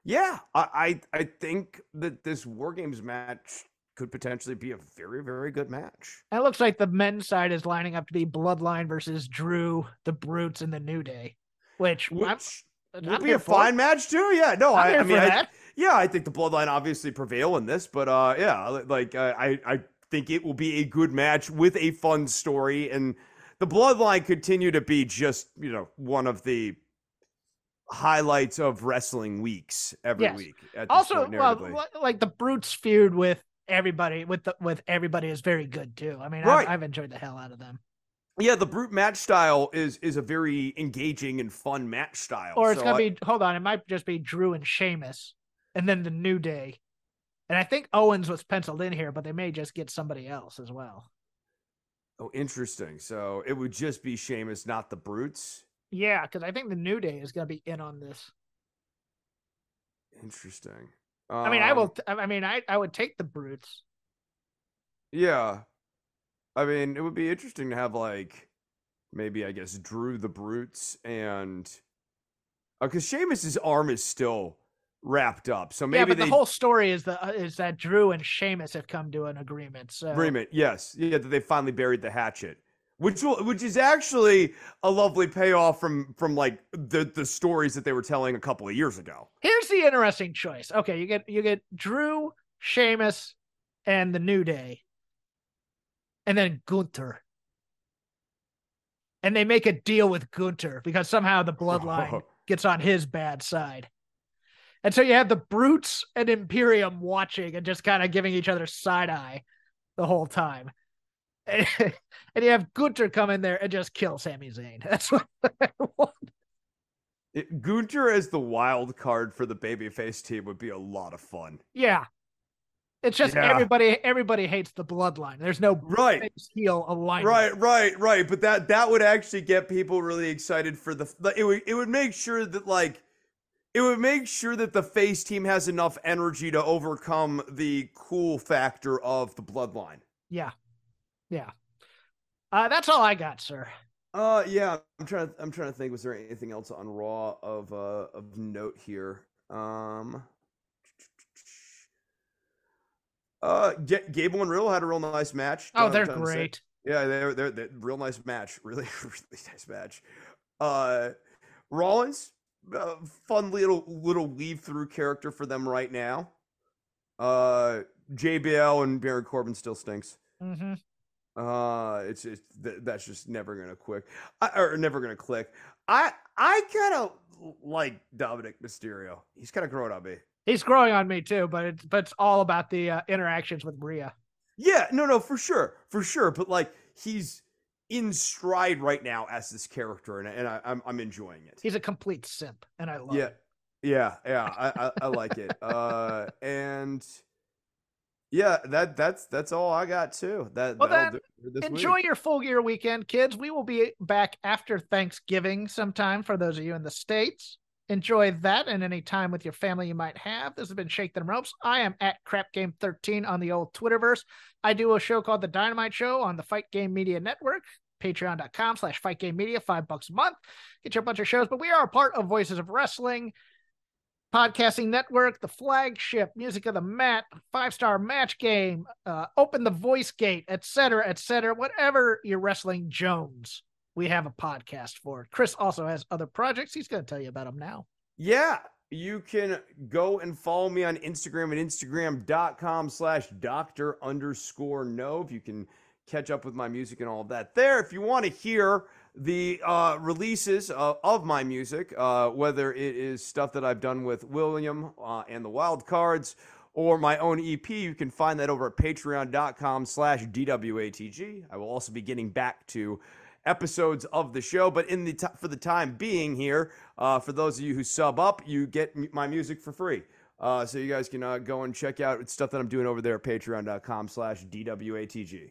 Yeah, I, I think that this War Games match could potentially be a very very good match. And it looks like the men's side is lining up to be Bloodline versus Drew, the Brutes, and the New Day, which, Which I'm will be a fine match too. Yeah, no, I'm I, I mean, I, yeah, I think the Bloodline obviously prevail in this, but uh, yeah, like uh, I I think it will be a good match with a fun story, and the Bloodline continue to be just you know one of the highlights of wrestling weeks every Yes. week. Also point, well, like the brutes feud with everybody with the with everybody is very good too i mean Right. I've, I've enjoyed the hell out of them yeah, the brute match style is is a very engaging and fun match style. or it's so gonna I- be hold on it might just be drew and Sheamus, and then the new day and i think owens was penciled in here but they may just get somebody else as well oh interesting. So it would just be Sheamus, not the brutes. yeah because i think the new day is gonna be in on this Interesting. i mean i will Um, t- i mean i i would take the brutes Yeah. I mean, it would be interesting to have like maybe I guess Drew the Brutes and because Sheamus's arm is still wrapped up, so maybe yeah but they the whole story is the uh, is that drew and Sheamus have come to an agreement so agreement. Yes, yeah, that they finally buried the hatchet, which will, which is actually a lovely payoff from from like the the stories that they were telling a couple of years ago. Here's the interesting choice. Okay, you get you get Drew, Sheamus, and the New Day, and then Gunther. And they make a deal with Gunther because somehow the oh. bloodline gets on his bad side. And so you have the Brutes and Imperium watching and just kind of giving each other side eye the whole time. And, you have Gunther come in there and just kill Sami Zayn. That's what I want. It, Gunther as the wild card for the babyface team would be a lot of fun. Yeah. It's just Yeah. everybody everybody hates the bloodline. There's no Right. heel alignment. Right, right, right. But that that would actually get people really excited for the. It would it would make sure that like it would make sure that the face team has enough energy to overcome the cool factor of the bloodline. Yeah. Yeah. Uh, that's all I got, sir. Uh, yeah. I'm trying. To, I'm trying to think. Was there anything else on Raw of uh of note here? Um. Uh, G- Gable and Riddle had a real nice match. Oh, they're great. Yeah, they're, they're they're real nice match. Really, really nice match. Uh, Rollins, uh, fun little little weave through character for them right now. Uh, JBL and Baron Corbin still stinks. hmm Uh, it's it's th- that's just never gonna quick, I, or never gonna click. I I kind of like Dominik Mysterio. He's kind of growing on me. He's growing on me too, but it's but it's all about the uh, interactions with Rhea. Yeah, no, no, for sure, for sure. But like, he's in stride right now as this character, and and I, I'm I'm enjoying it. He's a complete simp, and I love yeah, it. yeah, yeah. I, I I like it. Uh, and yeah, that that's that's all I got too. That Well, then, this Enjoy week. your full gear weekend, kids. We will be back after Thanksgiving sometime for those of you in the States. Enjoy that and any time with your family you might have. This has been Shake Them Ropes. I am at Crap Game 13 on the old Twitterverse. I do a show called The Dynamite Show on the Fight Game Media Network, patreon.com slash Fight Game Media, five bucks a month. Get you a bunch of shows, but we are a part of Voices of Wrestling podcasting network, the flagship music of the mat, five star match game, uh, open the voice gate, etc., etc. Whatever your wrestling Jones, we have a podcast for. it. Chris also has other projects. He's going to tell you about them now. Yeah, you can go and follow me on Instagram at instagram.com slash doctor underscore nove. You can catch up with my music and all of that there. If you want to hear the uh, releases uh, of my music, uh, whether it is stuff that I've done with William uh, and the Wild Cards, or my own EP, you can find that over at patreon.com slash DWATG. I will also be getting back to episodes of the show, but in the t- for the time being here, uh, for those of you who sub up, you get m- my music for free. Uh, so you guys can uh, go and check out stuff that I'm doing over there at patreon.com slash DWATG.